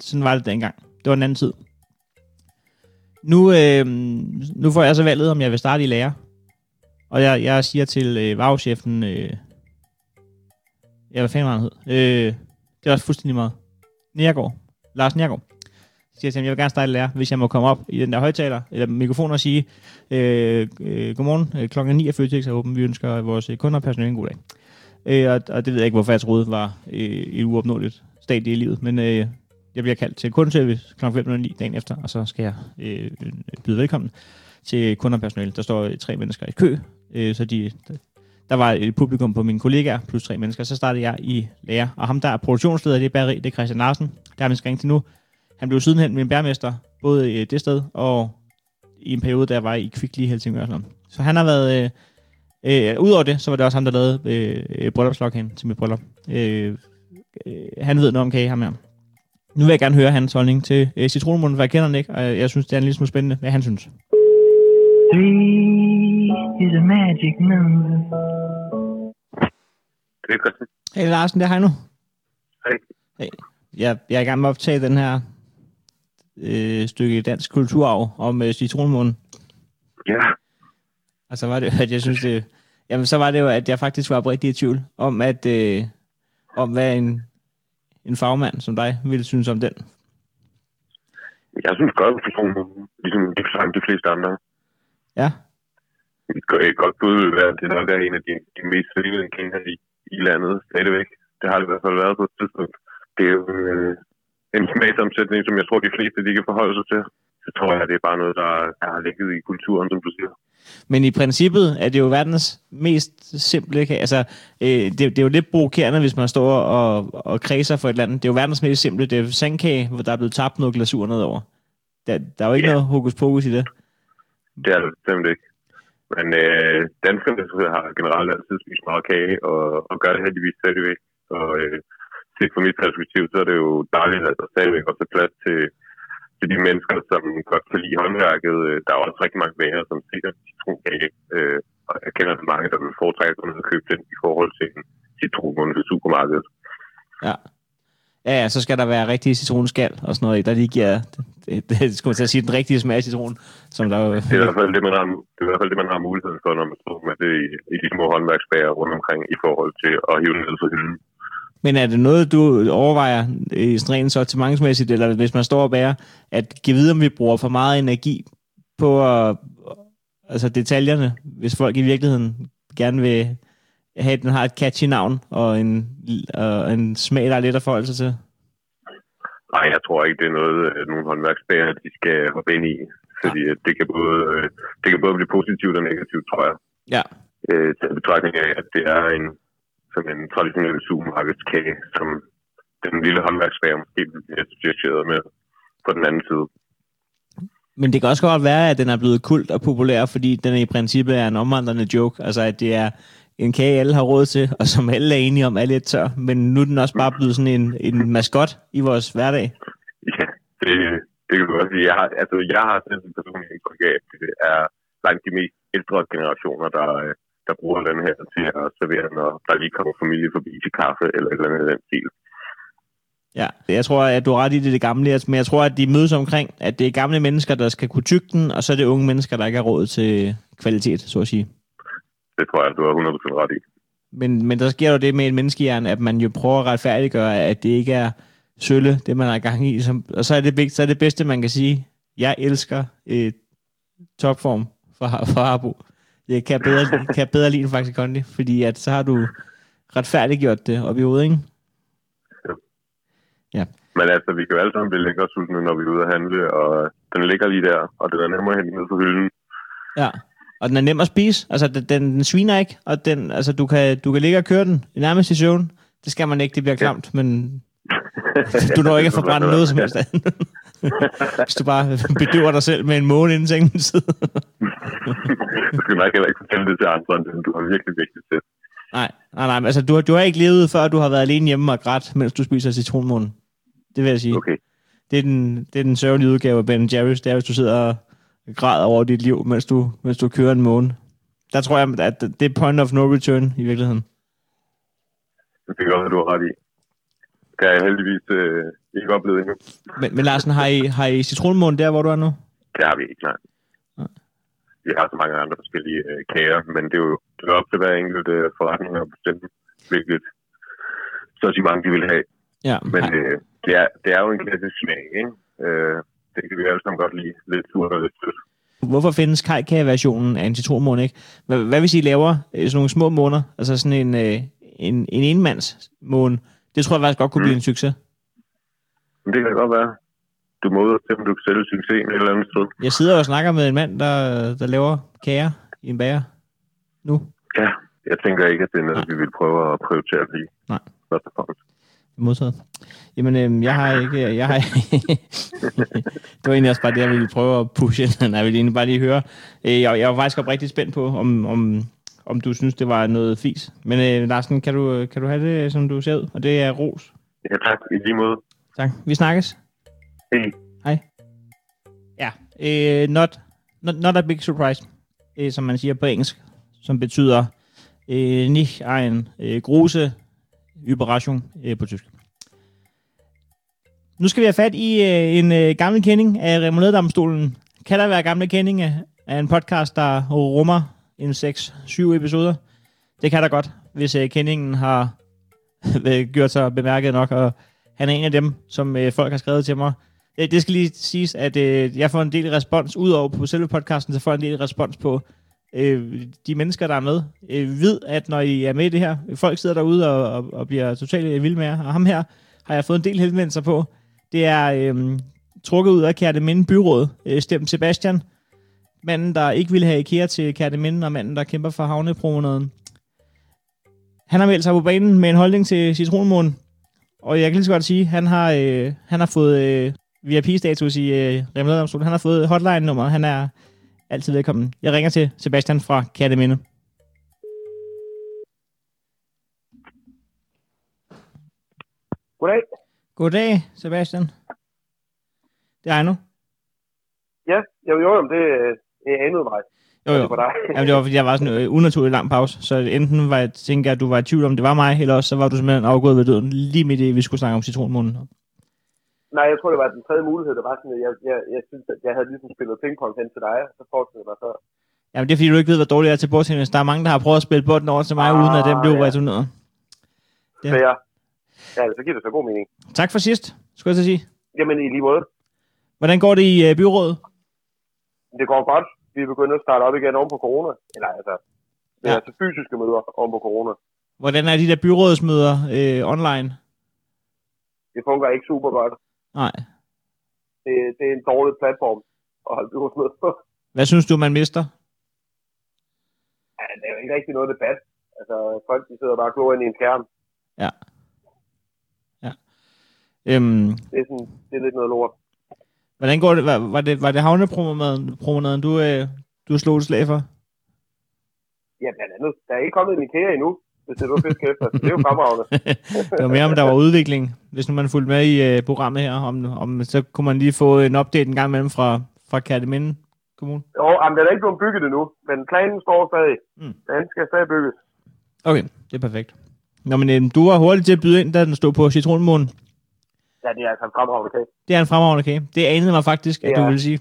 Sådan var det dengang. Det var en anden tid. Nu, øh, nu får jeg så valget, om jeg vil starte i lære. Og jeg, jeg siger til øh, varvechefen, øh, ja, hvad fanden var han hed? Øh, det er også fuldstændig meget. Nærgaard. Lars Njergaard. Så siger jeg til ham, jeg vil gerne starte lærer, hvis jeg må komme op i den der højtaler, eller mikrofon og sige, øh, øh, godmorgen, øh, klokken 9 er Føtex er åben, vi ønsker vores øh, kunder og personale en god dag. Øh, og, og det ved jeg ikke, hvorfor jeg troede var øh, et uopnåeligt stadie i livet, men øh, jeg bliver kaldt til kundeservice kl. 5.09 dagen efter, og så skal jeg øh, byde velkommen til kunder og personale. Der står øh, tre mennesker i kø, øh, så de, der var et publikum på mine kollegaer, plus tre mennesker. Så startede jeg i lærer, og ham der er produktionsleder i det bageri, det er Christian Larsen. Der har vi skal til nu. Han blev sidenhen min bærmester, både i det sted og i en periode, der var i Kvickly i Helsingør. Så han har været... Øh, øh, Udover det, så var det også ham, der lavede øh, til mit bryllup. Øh, øh, han ved noget om kage, ham her. Nu vil jeg gerne høre hans holdning til øh, citronmunden, for jeg kender den ikke, og jeg synes, det er en lille smule spændende, hvad han synes. Mm is a magic number. Det er godt. Hey Larsen, det er Heino. Hej. Hey. Jeg, jeg er i gang med at optage den her øh, stykke dansk kulturarv om øh, citronmunden. Ja, Og så var det, at jeg synes det... Jamen, så var det jo, at jeg faktisk var oprigtig i tvivl om, at, øh, om hvad en, en fagmand som dig ville synes om den. Jeg synes godt, at personen, ligesom de, de fleste andre, Ja, et, go- et godt bud vil være, at det nok er en af de, de mest sælgende kender i, i landet stadigvæk. Det har det i hvert fald været på et tidspunkt. Det er jo øh, en smagsomsætning, som jeg tror, de fleste de kan forholde sig til. Så tror jeg, at det er bare noget, der, der har ligget i kulturen, som du siger. men i princippet er det jo verdens mest simple kage. Altså, øh, det, det er jo lidt provokerende, hvis man står og, og kredser for et eller andet. Det er jo verdens mest simple. Det er sandkage, hvor der er blevet tabt noget glasur nedover. Der, der er jo ikke Ja. noget hokus pokus i det. Det er det bestemt ikke. Men øh, danskerne har generelt altid spist meget kage, og, og gør det heldigvis stadigvæk. Og øh, set fra mit perspektiv, så er det jo dejligt, at der stadigvæk også er plads til, til de mennesker, som godt kan lide håndværket. Øh, der er også rigtig mange bager, som ser citronkage. Øh, og jeg kender så mange, der vil foretrække at købe den i forhold til en citron i supermarkedet. Ja. Ja, ja, så skal der være rigtig citronskal og sådan noget, der lige giver, det, skulle man til at sige, den rigtige smag af citron, som der Det er i hvert fald det, man har, det er i hvert fald det, man har muligheden for, når man står med det i, i de små håndværksbager rundt omkring i forhold til at hive ned fra hylden. Men er det noget, du overvejer i sådan rent sortimentsmæssigt, eller hvis man står og bærer, at give videre, om vi bruger for meget energi på at, altså detaljerne, hvis folk i virkeligheden gerne vil have, at den har et catchy navn og en, og en smag, der er let at forholde sig til? Nej, jeg tror ikke, det er noget, øh, nogle håndværksbager, de skal hoppe ind i. Fordi at det kan, både, øh, det kan både blive positivt og negativt, tror jeg. Ja, Øh, til betragtning af, at det er en, som en traditionel supermarkedskage, som den lille håndværksbager måske bliver associeret med. på den anden side. Men det kan også godt være, at den er blevet kult og populær, fordi den i princippet er en omvandrende joke. Altså, at det er en kage, alle har råd til, og som alle er enige om er lidt tør. Men nu er den også bare blevet sådan en, en maskot i vores hverdag. Ja, det, det kan du også sige. Jeg har, altså, jeg har selv en personlig indtryk af, at det er langt de mest ældre generationer, der, der bruger den her til at servere, når der lige kommer familie forbi til kaffe eller et eller andet den stil. Ja, jeg tror, at du har ret i det, det gamle, men jeg tror, at de mødes omkring, at det er gamle mennesker, der skal kunne tygge den, og så er det unge mennesker, der ikke har råd til kvalitet, så at sige. Det tror jeg, du har 100% ret i. Men, men der sker jo det med en menneskehjerne, at man jo prøver at retfærdiggøre, at det ikke er sølle, det man har gang i. Som, og så er, det, så er det bedste, man kan sige, jeg elsker et topform for, for Harbo. Jeg kan bedre, kan bedre lide en faktisk Kondi, fordi at så har du retfærdiggjort det op i hovedet, ikke? Ja. Men altså, vi kan jo alle sammen blive længere sultne, når vi er ude at handle, og den ligger lige der, og det er nemmere at hente ned på hylden. Ja, og den er nem at spise. Altså, den, den sviner ikke, og den, altså, du, kan, du kan ligge og køre den nærmest i søvn. Det skal man ikke, det bliver klamt, ja. men du når ikke at forbrænde noget som helst andet. Hvis du bare bedøver dig selv med en måne inden sengen tid. du skal nok heller ikke fortælle det til andre, end du har virkelig vigtigt til. Nej, nej, nej. Altså, du, du har ikke levet, før du har været alene hjemme og grædt, mens du spiser citronmåne. Det vil jeg sige. Okay. Det er den, det er den sørgelige udgave af Ben Jerry's. Det er, hvis du sidder og græder over dit liv, mens du, mens du kører en måne. Der tror jeg, at det er point of no return i virkeligheden. Det kan godt være, du har ret i. Det har jeg heldigvis øh, ikke oplevet endnu. Men, men Larsen, har I, har I citronmåne der, hvor du er nu? Det har vi ikke, nej. nej. Vi har så mange andre forskellige øh, kager, men det er jo det er op til hver enkelt øh, forretning at bestemme, hvilket så mange de vil have. Ja, men øh, det, er, det er jo en klassisk smag, ikke? Øh, det kan vi alle sammen godt lide. Lidt surt og lidt sødt. Hvorfor findes kajkage-versionen af en citronmåne ikke? Hvad, hvad hvis I laver øh, sådan nogle små måner, altså sådan en, øh, en, en enmandsmåne? Det tror jeg faktisk godt kunne mm. blive en succes. Det kan godt være. Du må ud og se, om du kan sælge succesen et eller andet sted. Jeg sidder og snakker med en mand, der, der laver kager i en bager nu. Ja, jeg tænker ikke, at det er noget, Nej. vi vil prøve at prioritere lige. Nej. Modtaget. Jamen, øh, jeg har ikke... Jeg har, det var egentlig også bare det, jeg ville prøve at pushe. Jeg ville egentlig bare lige høre. Øh, jeg, jeg var faktisk oprigtigt spændt på, om, om, om du synes, det var noget fis. Men øh, Larsen, kan du, kan du have det, som du ser ud? Og det er ros. Ja, tak. I lige måde. Tak. Vi snakkes. Hej. Hej. Ja, øh, not, not, not a big surprise, øh, som man siger på engelsk, som betyder øh, nicht ein øh, große Überraschung øh, på tysk. Nu skal vi have fat i øh, en øh, gammel kending af Remonadedomstolen. Kan der være gamle kendinge af en podcast, der rummer en 6-7 episoder? Det kan der godt, hvis øh, kendingen har gjort sig bemærket nok, og han er en af dem, som øh, folk har skrevet til mig. Det, det skal lige siges, at øh, jeg får en del respons, udover på selve podcasten, så får jeg en del respons på øh, de mennesker, der er med. Øh, ved, at når I er med i det her, folk sidder derude og, og, og bliver totalt øh, vilde med jer, og ham her har jeg fået en del henvendelser på. Det er øh, trukket ud af Kærteminde Byråd, øh, stemt Sebastian, manden, der ikke ville have IKEA til Kærteminde, og manden, der kæmper for havnepromenaden. Han har meldt sig på banen med en holdning til citronmånen, og jeg kan lige så godt sige, at han har, øh, han har fået øh, VIP-status i øh, Han har fået hotline-nummer. Han er altid velkommen. Jeg ringer til Sebastian fra Kærteminde. Goddag. Goddag, Sebastian. Det er nu. Ja, jo, jo, det, det anede mig. Jo, jo. Det Jamen, det var, fordi jeg var sådan en øh, unaturlig lang pause, så enten var jeg, tænker at du var i tvivl om, det var mig, eller også så var du simpelthen afgået ved døden, lige midt i, vi skulle snakke om citronmunden. Nej, jeg tror, det var den tredje mulighed. Det var sådan, at jeg, jeg, jeg synes, at jeg havde ligesom spillet pingpong hen til dig, og så fortsatte mig så. Jamen, det er fordi, du ikke ved, hvor dårlig jeg er til bordtennis. Der er mange, der har prøvet at spille bolden over til mig, ah, uden at den blev ja. returneret. Det. Ja. ja, så giver det så god mening. Tak for sidst, skulle jeg at sige. Jamen, i lige måde. Hvordan går det i uh, byrådet? Det går godt. Vi er begyndt at starte op igen oven på corona. Eller altså, det er ja. altså fysiske møder oven på corona. Hvordan er de der byrådsmøder øh, online? Det fungerer ikke super godt. Nej. Det, det er en dårlig platform at holde på. Hvad synes du, man mister? Ja, det er jo ikke rigtig noget debat. Altså, folk de sidder bare og glor ind i en skærm. Ja. Ja. Øhm, det, er sådan, det er lidt noget lort. Hvordan går det? Var, var det, var det havnepromenaden, du, øh, du slog et slag for? Ja, blandt andet. Der er ikke kommet en IKEA endnu, hvis det du fisk efter. Det er jo fremragende. det var mere, om der var udvikling. Hvis nu man fulgte med i uh, programmet her, om, om, så kunne man lige få en update en gang imellem fra, fra Kærteminde Kommune. Jo, jamen, den er ikke blevet bygget endnu, men planen står stadig. Mm. Den skal stadig bygges. Okay, det er perfekt. Nå, men øh, du var hurtig til at byde ind, da den stod på citronmånen. Ja, det er altså en fremragende kage. Det er en fremragende kage. Det anede mig faktisk, at Det du ville sige.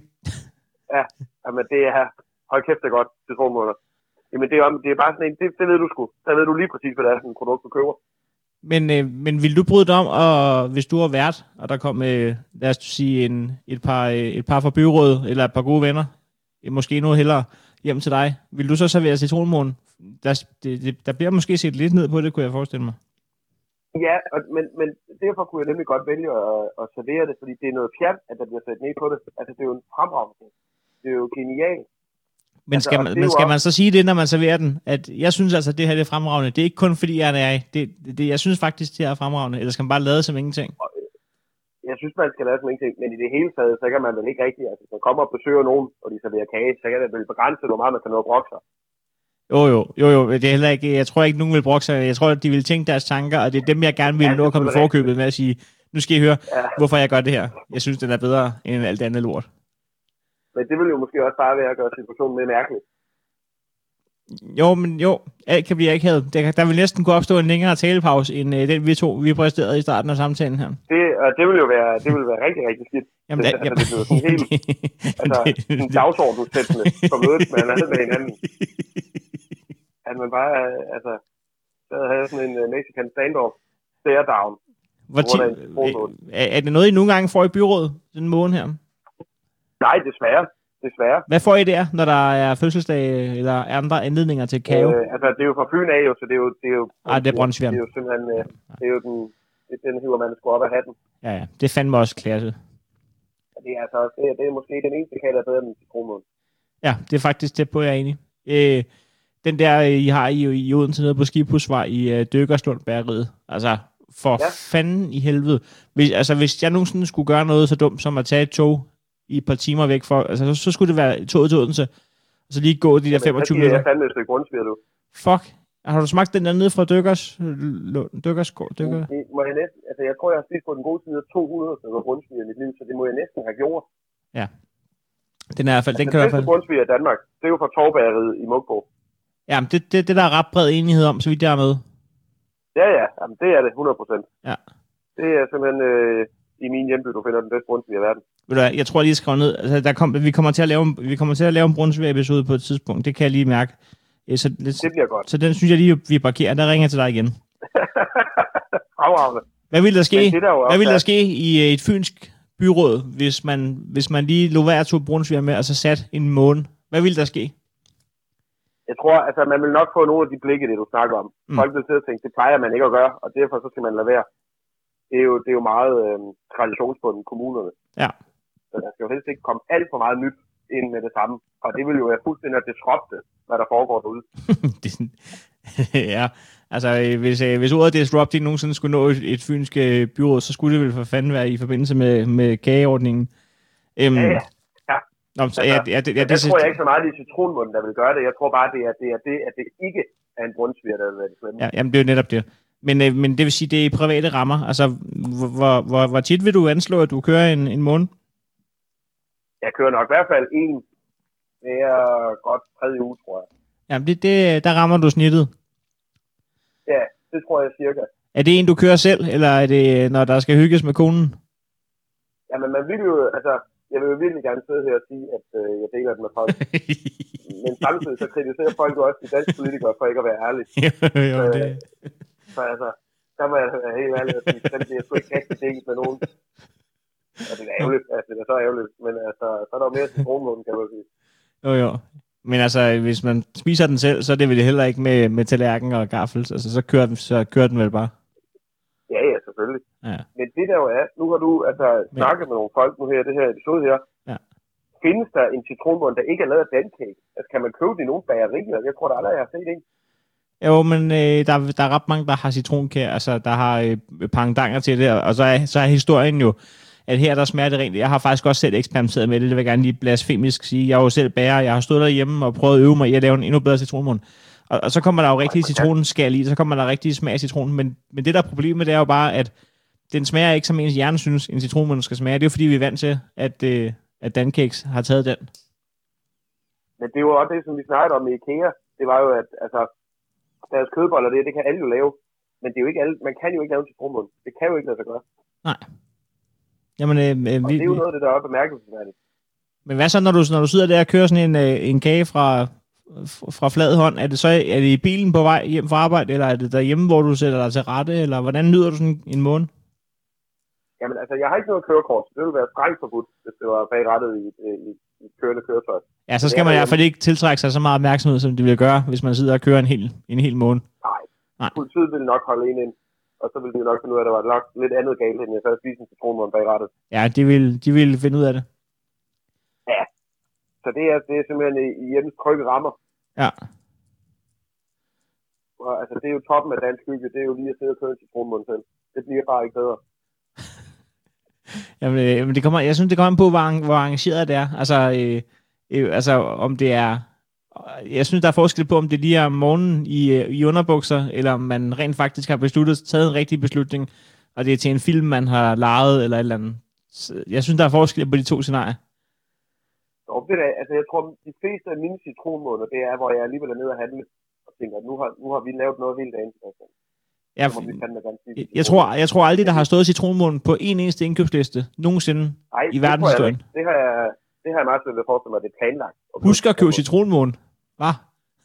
Ja, jamen det er... Hold kæft, det er godt. Citronmåneder. Jamen det er, det er bare sådan en... Det, det ved du sgu. Der ved du lige præcis, hvad det er for et produkt, du køber. Men, øh, men vil du bryde dig om, og hvis du var vært, og der kom, øh, lad os sige, en, et, par, øh, et par fra byrådet, eller et par gode venner, øh, måske noget hellere hjem til dig, vil du så servere citronmålen? Der, det, det, der bliver måske set lidt ned på det, kunne jeg forestille mig. Ja, og, men, men derfor kunne jeg nemlig godt vælge at, at servere det, fordi det er noget pjat, at der bliver sat ned på det. Altså, det er jo en fremragende. Det er jo genialt. Men Altså, skal, man, men skal man så sige det, når man serverer den? At jeg synes altså, at det her det er fremragende. Det er ikke kun fordi, jeg er. Det, det, jeg synes faktisk, det er fremragende. Eller skal man bare lade som ingenting? Jeg synes, man skal lade som ingenting, men i det hele taget, så kan man vel ikke rigtig, altså hvis man kommer og besøger nogen, og de serverer kage, så kan det vel begrænse, hvor meget man kan nå at brokke sig. Jo, jo, jo, jo. Det er heller ikke, jeg tror ikke, nogen vil brokke sig. Jeg tror, at de vil tænke deres tanker, og det er dem, jeg gerne vil Ja, nå at komme i forkøbet med at sige, nu skal I høre, Ja. hvorfor jeg gør det her. Jeg synes, den er bedre end alt andet lort. Men det vil jo måske også bare være at gøre situationen mere mærkelig. Jo, men jo, alt kan blive akavet. Der, der vil næsten kunne opstå en længere talepause, end øh, den vi to, vi præsterede i starten af samtalen her. Det, og det vil jo være, det vil være rigtig, rigtig skidt. Jamen, Det- det, altså, det bliver sådan helt- Altså, en dagsordenssættende for mødet med hinanden med hinanden. At man bare, altså, så havde sådan en uh, Mexican standoff, stare down. Hvor ti, er, er det noget, I nogle gange får i byrådet, den måned her? Nej, desværre. Desværre. Hvad får I der, når der er fødselsdag eller andre anledninger til kage? Øh, altså, det er jo fra Fyn af, jo, så det er jo... Det er jo, Ej, det er Brøndshværm. Det er jo simpelthen... Øh, det er jo den, det, den hiver man sgu op af hatten. Ja, ja, det fandme også klasse. Og Det er altså det, er- det er måske den eneste kage, der er bedre end citronmål. Ja, det er faktisk tæt på, jeg er enig. Øh, den der, øh, I har i, i Odense nede på Skibhusvej i øh, Dykkerslund Bæreriet. Altså, for ja. Ja. fanden i helvede. Hvis, altså, hvis jeg nogensinde skulle gøre noget så dumt som at tage et tog i et par timer væk for, altså, så, så skulle det være toget til Odense, og så lige gå de der 25 Så giver minutter. jeg fandme et stykke grundsviger, du. Fuck. Har du smagt den der nede fra Dykkers? Dykkers, Dykker? Det må jeg næsten, altså jeg tror, jeg har spist på den gode side af 200 stykker grundsviger i mit liv, så det må jeg næsten have gjort. Den er i hvert fald, den Den, kan i hvert fald... grundsviger i Danmark, det er jo fra Torvbæreriet i Mugbo. Ja, det, det, det der er ret bred enighed om, så vidt jeg er med. Ja, ja, jamen, det er det, 100 procent. Ja. Det er simpelthen øh, i min hjemby, du finder den bedste grundsviger i verden. Ved du hvad, jeg tror jeg lige skrev ned, altså der kom, vi kommer til at lave, vi kommer til at lave en brunsvær episode på et tidspunkt, det kan jeg lige mærke. Så, det, Det bliver godt. så den synes jeg lige, vi parkerer, der ringer jeg til dig igen. Fremragende. Hvad vil der ske, Men det der hvad vil der er- ske i øh, et fynsk byråd, hvis man, hvis man lige lå hver to brunsvær med, og så sat en måne? Hvad vil der ske? Jeg tror, altså man vil nok få nogle af de blikke, det du snakker om. Mm. Folk vil sidde og tænke, det plejer man ikke at gøre, og derfor så skal man lade være. Det er jo, det er jo meget øh, traditionsbunden kommunerne. Ja. Så der skal jo helst ikke komme alt for meget nyt ind med det samme. Og det vil jo være fuldstændig at disrupte, hvad der foregår derude. er ja, altså øh, hvis, øh, hvis ordet disrupting nogensinde skulle nå et, et fynsk øh, byråd, så skulle det vel for fanden være i forbindelse med, med kageordningen. Øhm, Ja, ja. Ja. Nå, så, ja, ja, det, ja, det, der tror jeg ikke så meget, det er citronmunden, der vil gøre det. Jeg tror bare, det er det, er det at det ikke er en brunsviger, der vil være det slemme. Ja, jamen, det er jo netop det. Men, øh, men det vil sige, det er i private rammer. Altså, hvor, hvor, hvor, tit vil du anslå, at du kører en, en måned? Jeg kører nok i hvert fald en hver godt tredje uge, tror jeg. Jamen, det, det, der rammer du snittet. Ja, det tror jeg cirka. Er det en, du kører selv, eller er det, når der skal hygges med konen? Jamen, man vil jo, altså, jeg vil jo virkelig gerne sidde her og sige, at øh, jeg deler det med folk. Men samtidig så kritiserer folk jo også de danske politikere for ikke at være ærlige. jo, jo, det, Så altså, der må jeg være helt ærlig og sige, den bliver sgu ikke rigtig delt med nogen. Og det er ærgerligt, altså det er så ærgerligt, men altså, så er der jo mere til kronmåden, kan man sige. jo, jo. Men altså, hvis man spiser den selv, så er det vel heller ikke med, med tallerken og gaffel. Altså, så kører, den, så kører den vel bare. Ja, ja, selvfølgelig. Ja. Men det der jo er, nu har du altså snakket med nogle folk nu her, det her episode her. Ja. Findes der en citronbund, der ikke er lavet af dandcake? Altså, kan man købe det i nogle bagerier? Jeg tror da aldrig, jeg har set en. Jo, men øh, der, der er ret mange, der har citronkær, altså der har øh, pangdanger til det, og så er, så er historien jo, at her der smager det rent. Jeg har faktisk også selv eksperimenteret med det, det vil jeg gerne lige blasfemisk sige. Jeg er jo selv bager, jeg har stået derhjemme og prøvet at øve mig i at lave en endnu bedre citronmund. Og, og så kommer der jo rigtig citronskal i, så kommer der rigtig smag af citronen. Men, men det der er problemet, det er jo bare, at den smager ikke, som ens hjerne synes, en citronmund skal smage. Det er jo fordi, vi er vant til, at, øh, at Dancakes har taget den. Men det jo også det, som vi snakkede om i IKEA. Det var jo, at altså, deres kødboller, det, det kan alle jo lave. Men det er jo ikke alle, man kan jo ikke lave citronmund. Det kan jo ikke lade sig gøre. Nej. Jamen, øh, øh, Og vi, det er jo noget af det, der er bemærkelsesværdigt. Men hvad så, når du, når du sidder der og kører sådan en, øh, en kage fra, fra flad hånd? Er det så er det i bilen på vej hjem fra arbejde, eller er det derhjemme, hvor du sætter dig til rette, eller hvordan nyder du sådan en måned? Jamen altså, jeg har ikke noget kørekort. Det ville være strengt forbudt, hvis det var bagrettet i, i kørende køretøj. Ja, så skal man i hvert fald ikke tiltrække sig så meget opmærksomhed, som det vil gøre, hvis man sidder og kører en hel, en hel måned. Nej. Nej. Politiet ville nok holde en ind, og så ville de nok finde ud af, at der var nok lidt andet galt, end jeg så spise en citronmånd bagrettet. Ja, de vil, de vil finde ud af det. Så det er, det er simpelthen i, hjemmes trygge rammer. Ja. Og, altså, det er jo toppen af dansk hygge. Det er jo lige at sidde og køre en citronmånd selv. Det bliver bare ikke bedre. Jamen, øh, men det kommer, jeg synes, det kommer an på, hvor, hvor arrangeret det er. Altså, øh, øh, altså, om det er... Øh, jeg synes, der er forskel på, om det lige er om morgenen i, øh, i underbukser, eller om man rent faktisk har besluttet, taget en rigtig beslutning, og det er til en film, man har lejet, eller et eller andet. Så jeg synes, der er forskel på de to scenarier. Og det der, altså, jeg tror, de fleste af mine citronmåneder, det er, hvor jeg alligevel er nede og handle og tænker, nu har, nu har vi lavet noget hele dagen. Altså, Spise jeg, jeg, tror, jeg tror aldrig, der har stået citronmånen på en eneste indkøbsliste nogensinde. Ej, i det verdenshistorien. ikke. Det har jeg, det har jeg meget svært ved at forestille mig, at det er planlagt. Husk at købe citronmåne. Hva?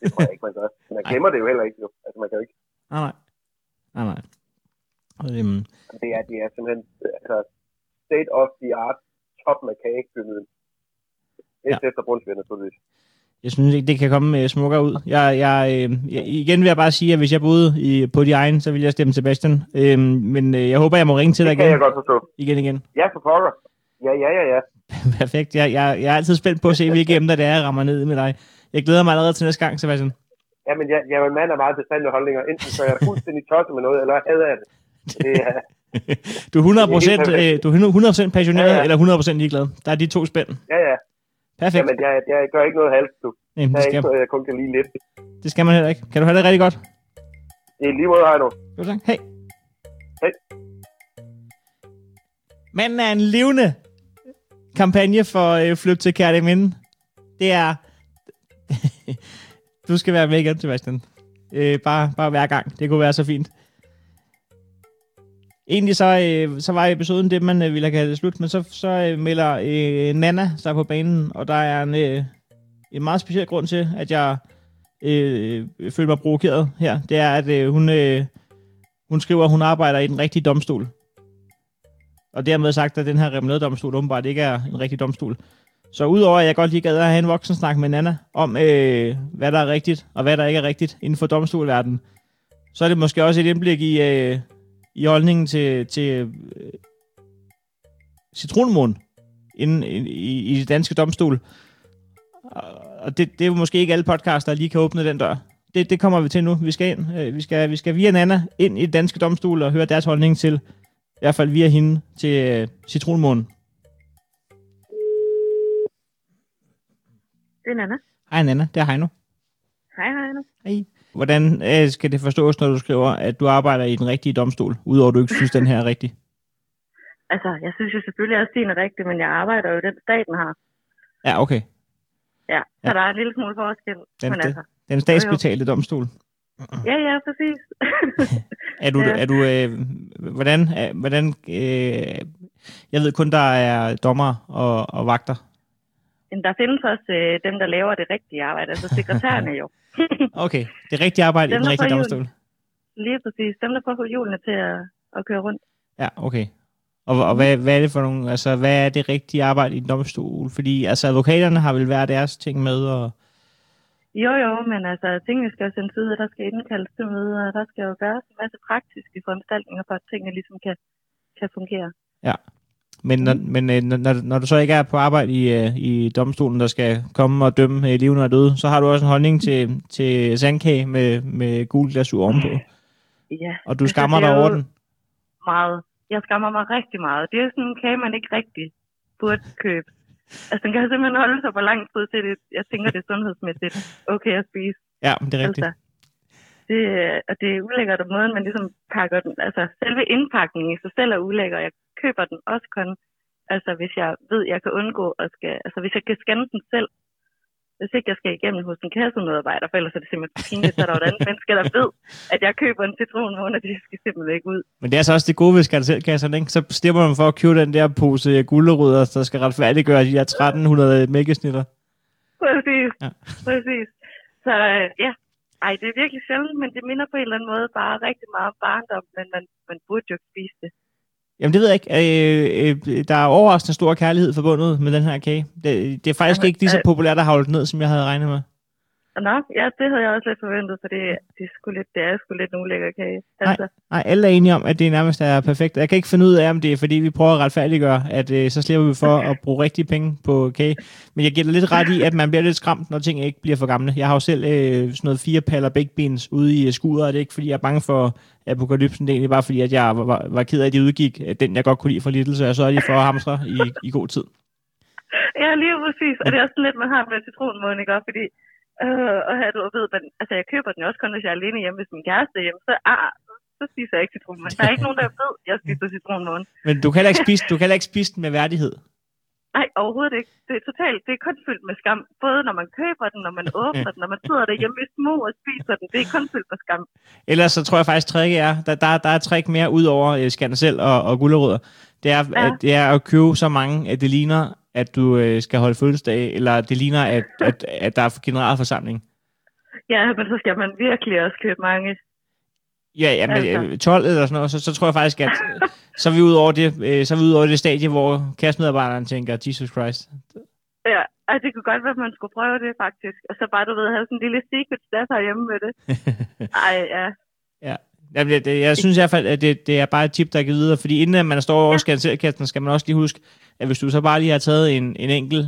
Det tror jeg ikke, man gør. Man glemmer det jo heller ikke. Jo. Altså, man kan jo ikke. Nej, nej. Nej, nej. Øhm, Det er, det er simpelthen altså, state of the art top med kagepyramiden. Det er ja. efter Brunsvind, naturligvis. Jeg synes ikke, det kan komme øh, smukkere ud. Jeg, jeg, øh, jeg, igen vil jeg bare sige, at hvis jeg boede i, på de egne, så ville jeg stemme Sebastian. Øh, men øh, jeg håber, jeg må ringe til dig Det kan igen. jeg godt forstå. Igen, igen. Ja, for pokker. Ja, ja, ja, ja. Perfekt. Jeg, jeg, jeg er altid spændt på at se, hvilke emner det er, jeg rammer ned med dig. Jeg glæder mig allerede til næste gang, Sebastian. Ja, men jeg, jeg er en mand af meget bestandende holdninger. Enten så er jeg fuldstændig tosset med noget, eller jeg hader det. Det er, Du er 100%, Det er øh, du er 100% passioneret, Ja, ja. eller 100% ligeglad. Der er de to spænd. ja, ja. Perfekt. Jamen, jeg, jeg gør ikke noget halvt, du. Jeg det, skal, så, jeg kun kan lide lidt. det skal man heller ikke. Kan du have det rigtig godt? Det er lige måde, Heino. Jo, tak. Hej. Hej. Manden er en levende kampagne for øh, flyt til Kærteminde. Det er... du skal være med igen, Sebastian. Øh, bare, bare hver gang. Det kunne være så fint. Egentlig så, øh, så var episoden det, man øh, ville have kaldt slut, men så, så øh, melder øh, Nana sig på banen, og der er en, øh, en meget speciel grund til, at jeg øh, føler mig provokeret her. Det er, at øh, hun, øh, hun skriver, at hun arbejder i den rigtige domstol. Og dermed sagt, at den her remouladedomstol åbenbart ikke er en rigtig domstol. Så udover at jeg godt lige gad at have en voksen snak med Nana om, øh, hvad der er rigtigt og hvad der ikke er rigtigt inden for domstolverdenen, så er det måske også et indblik i, øh, i holdningen til, til øh, citronmåne inden, i, i, det danske domstol. Og det, det er jo måske ikke alle podcaster, der lige kan åbne den dør. Det, det kommer vi til nu. Vi skal ind. Øh, vi, skal, vi skal via Nana ind i det danske domstol og høre deres holdning til, i hvert fald via hende, til øh, citronmånen. Det er Nana. Hej Nana, det er Heino. Hej, Nana. Hej. Hvordan øh, skal det forstås, når du skriver, at du arbejder i den rigtige domstol, udover at du ikke synes, den her er rigtig? Altså, jeg synes jo selvfølgelig også, din er rigtig, men jeg arbejder jo den, staten har. Ja, okay. Ja, så Ja. der er en lille smule forskel. Den, men altså, den statsbetalte domstol. ja, ja, præcis. Er du, Ja. er du øh, hvordan, er, hvordan øh, jeg ved kun, der er dommer og, og vagter. Men der findes også øh, dem, der laver det rigtige arbejde, altså sekretærerne jo. Okay, det rigtige arbejde i Dem, den der rigtige domstol. Lige præcis. Dem, der får få hjulene til at, at køre rundt. Ja, okay. Og, og hvad, hvad er det for nogle, altså hvad er det rigtige arbejde i en domstol? Fordi altså advokaterne har vel hver deres ting med, og Jo, jo, men altså, tingene skal jo sendes ud, og der skal indkaldes til møder, og der skal jo gøres en masse praktiske foranstaltninger for, at tingene ligesom kan, kan fungere. Men, når, men øh, når, når du så ikke er på arbejde i, øh, i domstolen, der skal komme og dømme øh, levende og døde, så har du også en holdning til, til sandkage med, med gul glasur ovenpå. Ja, Og du Altså, skammer er dig over den. meget. jeg skammer mig rigtig meget. Det er sådan en kage, man ikke rigtig burde købe. Altså, den kan simpelthen holde sig for lang tid til det. Jeg tænker, det er sundhedsmæssigt okay at spise. Ja, det er rigtigt. Altså, det, og det er ulækkert af måden, man ligesom pakker den. Altså, selve indpakningen i sig selv er ulækker. Jeg køber den også kun, altså hvis jeg ved, jeg kan undgå at skal, altså hvis jeg kan scanne den selv, hvis ikke jeg skal igennem hos en kassemedarbejder, for ellers er det simpelthen pinligt, så er der jo et andet menneske, der ved, at jeg køber en citronmåne, og det skal simpelthen ikke ud. Men det er så også det gode ved skanselkasserne, ikke? Så stemmer man for at købe den der pose gulerødder, der skal retfærdiggøre de her 1300 mælkesnitter. Præcis, Ja. ja. præcis. Så øh, ja, ej, det er virkelig sjældent, men det minder på en eller anden måde bare rigtig meget om barndom, men man, man burde jo ikke spise det. Jamen det ved jeg ikke. Øh, øh, der er overraskende stor kærlighed forbundet med den her kage. Det, det er faktisk Jamen, ikke lige så øh, populært at havle ned, som jeg havde regnet med. Nå, ja, det havde jeg også lidt forventet, for det, det, er, sgu lidt, det er sgu lidt en ulækker kage. Altså, Nej, alle er enige om, at det nærmest er perfekt. Jeg kan ikke finde ud af, om det er, fordi vi prøver at retfærdiggøre, at øh, så slipper vi for at bruge rigtige penge på kage. Men jeg giver dig lidt ret i, at man bliver lidt skræmt, når ting ikke bliver for gamle. Jeg har jo selv øh, sådan noget fire paller baked beans ude i skuret, og det er ikke, fordi jeg er bange for apokalypsen. Det er egentlig bare, fordi at jeg var, var, ked af, at de udgik øh, den, jeg godt kunne lide fra Lidl, så jeg sørger lige for at hamstre i, i god tid. Ja, lige præcis. Og det er også sådan lidt, man har med citronmåne, ikke? Fordi, øh, og her, du ved, men, altså jeg køber den også kun, hvis jeg er alene hjemme, hvis min kæreste er hjemme, så, ah, så spiser jeg ikke citronmåne. Der er ikke nogen, der ved, at jeg spiser citronmåne. Men du kan ikke spise, du kan ikke spise den med værdighed. Nej, overhovedet ikke. Det er totalt, det er kun fyldt med skam. Både når man køber den, når man åbner den, når man sidder derhjemme i små og spiser den. Det er kun fyldt med skam. Ellers så tror jeg faktisk, tricket er, der, der, der er trick mere ud over øh, skandsel og, og gulerødder. Det er. Ja. at, det er at købe så mange, at det ligner, at du øh, skal holde fødselsdag, eller det ligner, at, at, at der er generalforsamling. Ja, men så skal man virkelig også købe mange. Ja, ja men Altså. øh, 12 eller sådan noget, så, så tror jeg faktisk, at øh, så er vi ud over det, øh, så er vi ud over det stadie, hvor kassemedarbejderen tænker, Jesus Christ. Ja, altså det kunne godt være, at man skulle prøve det faktisk. Og så bare, du ved, have sådan en lille secret stash herhjemme med det. Ej, ja. Ja. Jamen, det, det, jeg synes i hvert fald, at det, det er bare et tip, der er givet videre, fordi inden man står over skanselkassen, skal man også lige huske, at hvis du så bare lige har taget en, en enkelt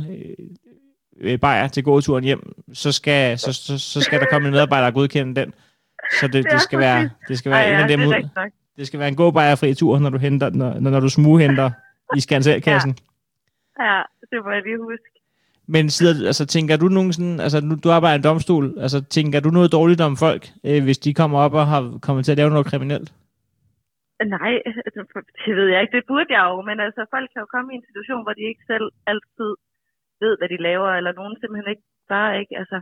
øh, bajer til gåturen hjem, så skal, så, så, så skal der komme en medarbejder og godkende den. Så det, Ja, det skal være, det skal være Ej, en ja, af dem det ud. Det skal være en god bajerfri tur, når du, henter, når, når du smughenter i skanselkassen. Ja, det må jeg lige huske. Men sidder, altså, tænker du nogen sådan, altså nu, du arbejder i en domstol, altså tænker du noget dårligt om folk, øh, hvis de kommer op og har kommet til at lave noget kriminelt? Nej, det ved jeg ikke. Det burde jeg jo, men altså, folk kan jo komme i en situation, hvor de ikke selv altid ved, hvad de laver, eller nogen simpelthen ikke bare ikke, altså,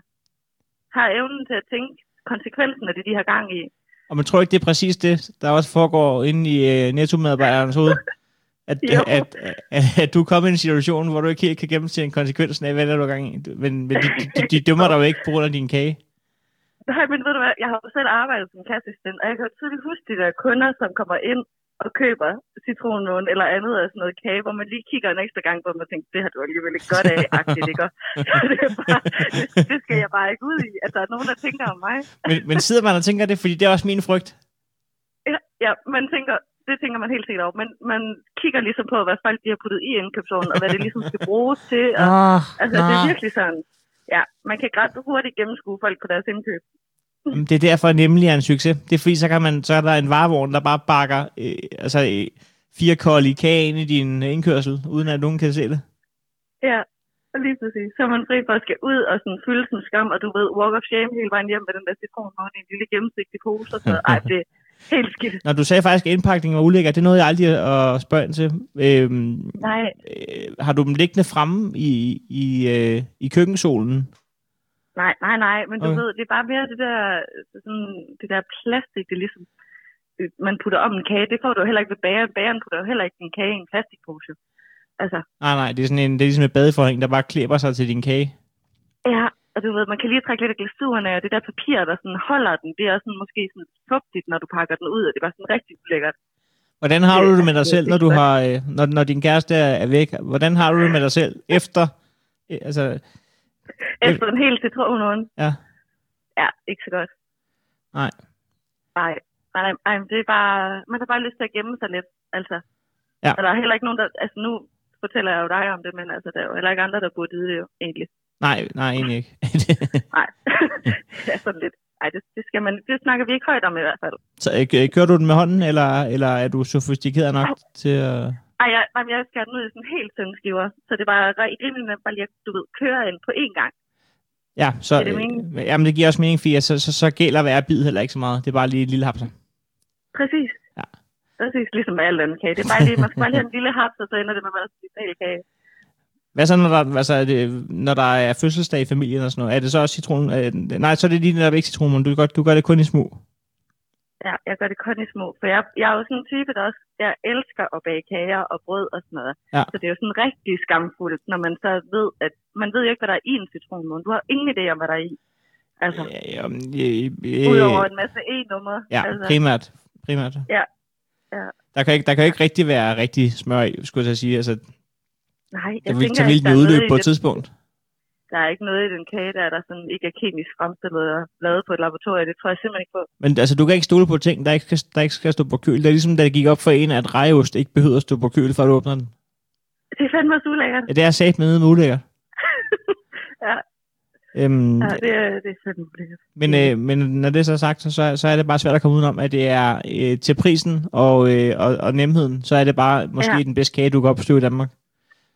har evnen til at tænke konsekvensen af det, de har gang i. Og man tror ikke, det er præcis det, der også foregår inde i øh, nettomedarbejdernes hoved? At, at, at, at, du kommer i en situation, hvor du ikke helt kan gennemse konsekvensen af, hvad der er, du er gang i. Men, men de, de, de dømmer dig jo ikke på grund af din kage. Nej, men ved du hvad, jeg har jo selv arbejdet som kasseassistent, og jeg kan jo tydeligt huske de der kunder, som kommer ind og køber citronmåne eller andet af sådan noget kage, hvor man lige kigger en ekstra gang på dem og tænker, det har du alligevel ikke godt af, agtigt, ikke? Det, er bare, det, det, skal jeg bare ikke ud i, at der er nogen, der tænker om mig. Men, men sidder man og tænker det, fordi det er også min frygt. Ja, ja man tænker, det tænker man helt sikkert over, men man kigger ligesom på, hvad folk de har puttet i indkøbsvognen, og hvad det ligesom skal bruges til. Og, Ah, altså, det er virkelig sådan, ja, man kan ret hurtigt gennemskue folk på deres indkøb. Det er derfor nemlig er en succes. Det er fordi, så, kan man, så er der en varevogn, der bare bakker øh, altså, øh, fire kolde kage ind i din indkørsel, uden at nogen kan se det. Ja, og lige præcis. Så er man fri for at skal ud og sådan fylde sin skam, og du ved, walk of shame hele vejen hjem med den der citronmåne i en lille gennemsigtig pose, og så, ej, det helt skidt. Når du sagde faktisk, at indpakningen var ulækker, det er noget, jeg aldrig at spørge ind til. Øhm, Nej, øh, har du dem liggende fremme i, i, øh, i køkkensolen? nej, nej, nej, men du Okay. ved, det er bare mere det der, sådan, det der plastik, det ligesom, øh, man putter om en kage, det får du jo heller ikke ved bageren. Bageren putter jo heller ikke en kage i en plastikpose. Altså, Nej, nej, det er sådan en, det er ligesom et badeforhæng, der bare klæber sig til din kage. ja, og du ved, man kan lige trække lidt af glasuren af, og det der papir, der sådan holder den, det er sådan måske sådan fugtigt, når du pakker den ud, og det er bare sådan rigtig ulækkert. Hvordan har du det med dig selv, når du har, øh, når, når din kæreste er væk? Hvordan har du det med dig selv efter, øh, altså, Efter en hel citronmåne. ja, Ja, ikke så godt. nej. Nej, nej, nej, nej, det er bare, man har bare lyst til at gemme sig lidt, altså. Ja. Og der er heller ikke nogen, der, altså nu fortæller jeg jo dig om det, men altså, der er jo heller ikke andre, der burde vide det jo, egentlig. Nej, nej, egentlig ikke. Nej, det er sådan lidt. ej, det, det, skal man, det snakker vi ikke højt om i hvert fald. Så øh, kører du den med hånden, eller, eller er du sofistikeret nok til at... Ej, jeg, jeg, skal den ud i sådan helt tynde skiver, så det bare rimelig nemt bare lige at, du ved, køre ind på én gang. Ja, så, det øh, jamen, det giver også mening, for så, så, så gælder hver bid heller ikke så meget. Det er bare lige et lille hapser. Præcis. Ja. Præcis, ligesom med alt andet kage. Det er bare lige, man skal bare lige have en lille haps, og så ender det med at være en kage. Hvad så, når der, altså, er det, når der er fødselsdag i familien og sådan noget? Er det så også citron? Øh, nej, så er det lige netop ikke citron, men du, gør, du gør det kun i små. Ja, jeg gør det kun i små. For jeg, jeg er jo sådan en type, der også jeg elsker at bage kager og brød og sådan noget. Ja. Så det er jo sådan rigtig skamfuldt, når man så ved, at man ved jo ikke, hvad der er i en citronmåne. Du har ingen idé om, hvad der er i. Altså, ja, ja, øh, udover en masse E-nummer. Ja, altså. primært. primært. Ja. ja. Der kan, ikke, der kan ikke rigtig være rigtig smør i, skulle jeg sige. Altså, Nej, jeg det vil, tænker ikke, der ikke udløb noget på et tidspunkt. Der er ikke noget i den kage, der, er der sådan ikke er kemisk fremstillet og lavet på et laboratorium. Det tror jeg simpelthen ikke på. Men altså, du kan ikke stole på ting, der ikke, skal, der ikke skal stå på køl. Det er ligesom, da det gik op for en, at rejeost ikke behøver at stå på køl, før du åbner den. Det er fandme også ulækkert. Ja, det er sat med ulækkert. ja. Øhm, ja, det er, det er fandme ulækkert. Men, øh, men når det er så sagt, så, så, så er det bare svært at komme udenom, at det er øh, til prisen og, øh, og, og nemheden, så er det bare måske Ja. den bedste kage, du kan opstøve i Danmark.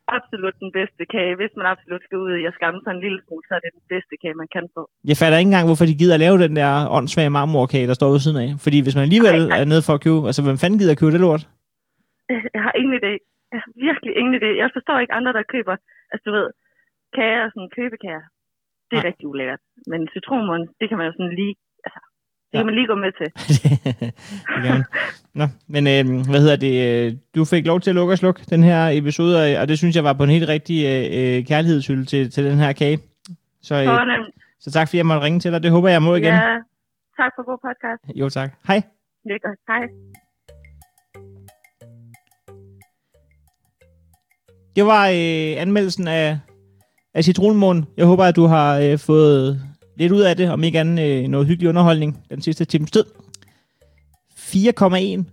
Absolut den bedste kage. Hvis man absolut skal ud i at skamme sig en lille smule, så er det den bedste kage, man kan få. Jeg fatter ikke engang, hvorfor de gider at lave den der åndssvage marmorkage, der står ved siden af. Fordi hvis man alligevel Ej, ej. er nede for at købe, altså hvem fanden gider at købe det lort? Jeg har ingen idé. Jeg har virkelig ingen idé. Jeg forstår ikke andre, der køber, altså du ved, kager og sådan købekager. Det er Nej. rigtig ulækkert. Men citronmåne, det kan man jo sådan lige, det Ja. kan man lige gå med til. det. Nå, men øh, hvad hedder det? øh, Du fik lov til at lukke og slukke den her episode, og- det synes jeg var på en helt rigtig øh, øh, kærlighedshylde til, til den her kage. Så, øh, så tak fordi jeg måtte ringe til dig. Det håber jeg, må igen. Ja, tak for god podcast. Jo tak. Hej. Det godt. Hej. Det var øh, anmeldelsen af, af Citronmånen. Jeg håber, at du har øh, fået lidt ud af det, om ikke andet øh, noget hyggelig underholdning den sidste times tid. 4,1.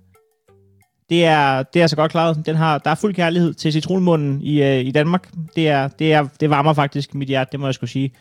Det er, det er så godt klaret. Den har, der er fuld kærlighed til citronmunden i, øh, i Danmark. Det, er, det, er, det varmer faktisk mit hjerte, det må jeg skulle sige.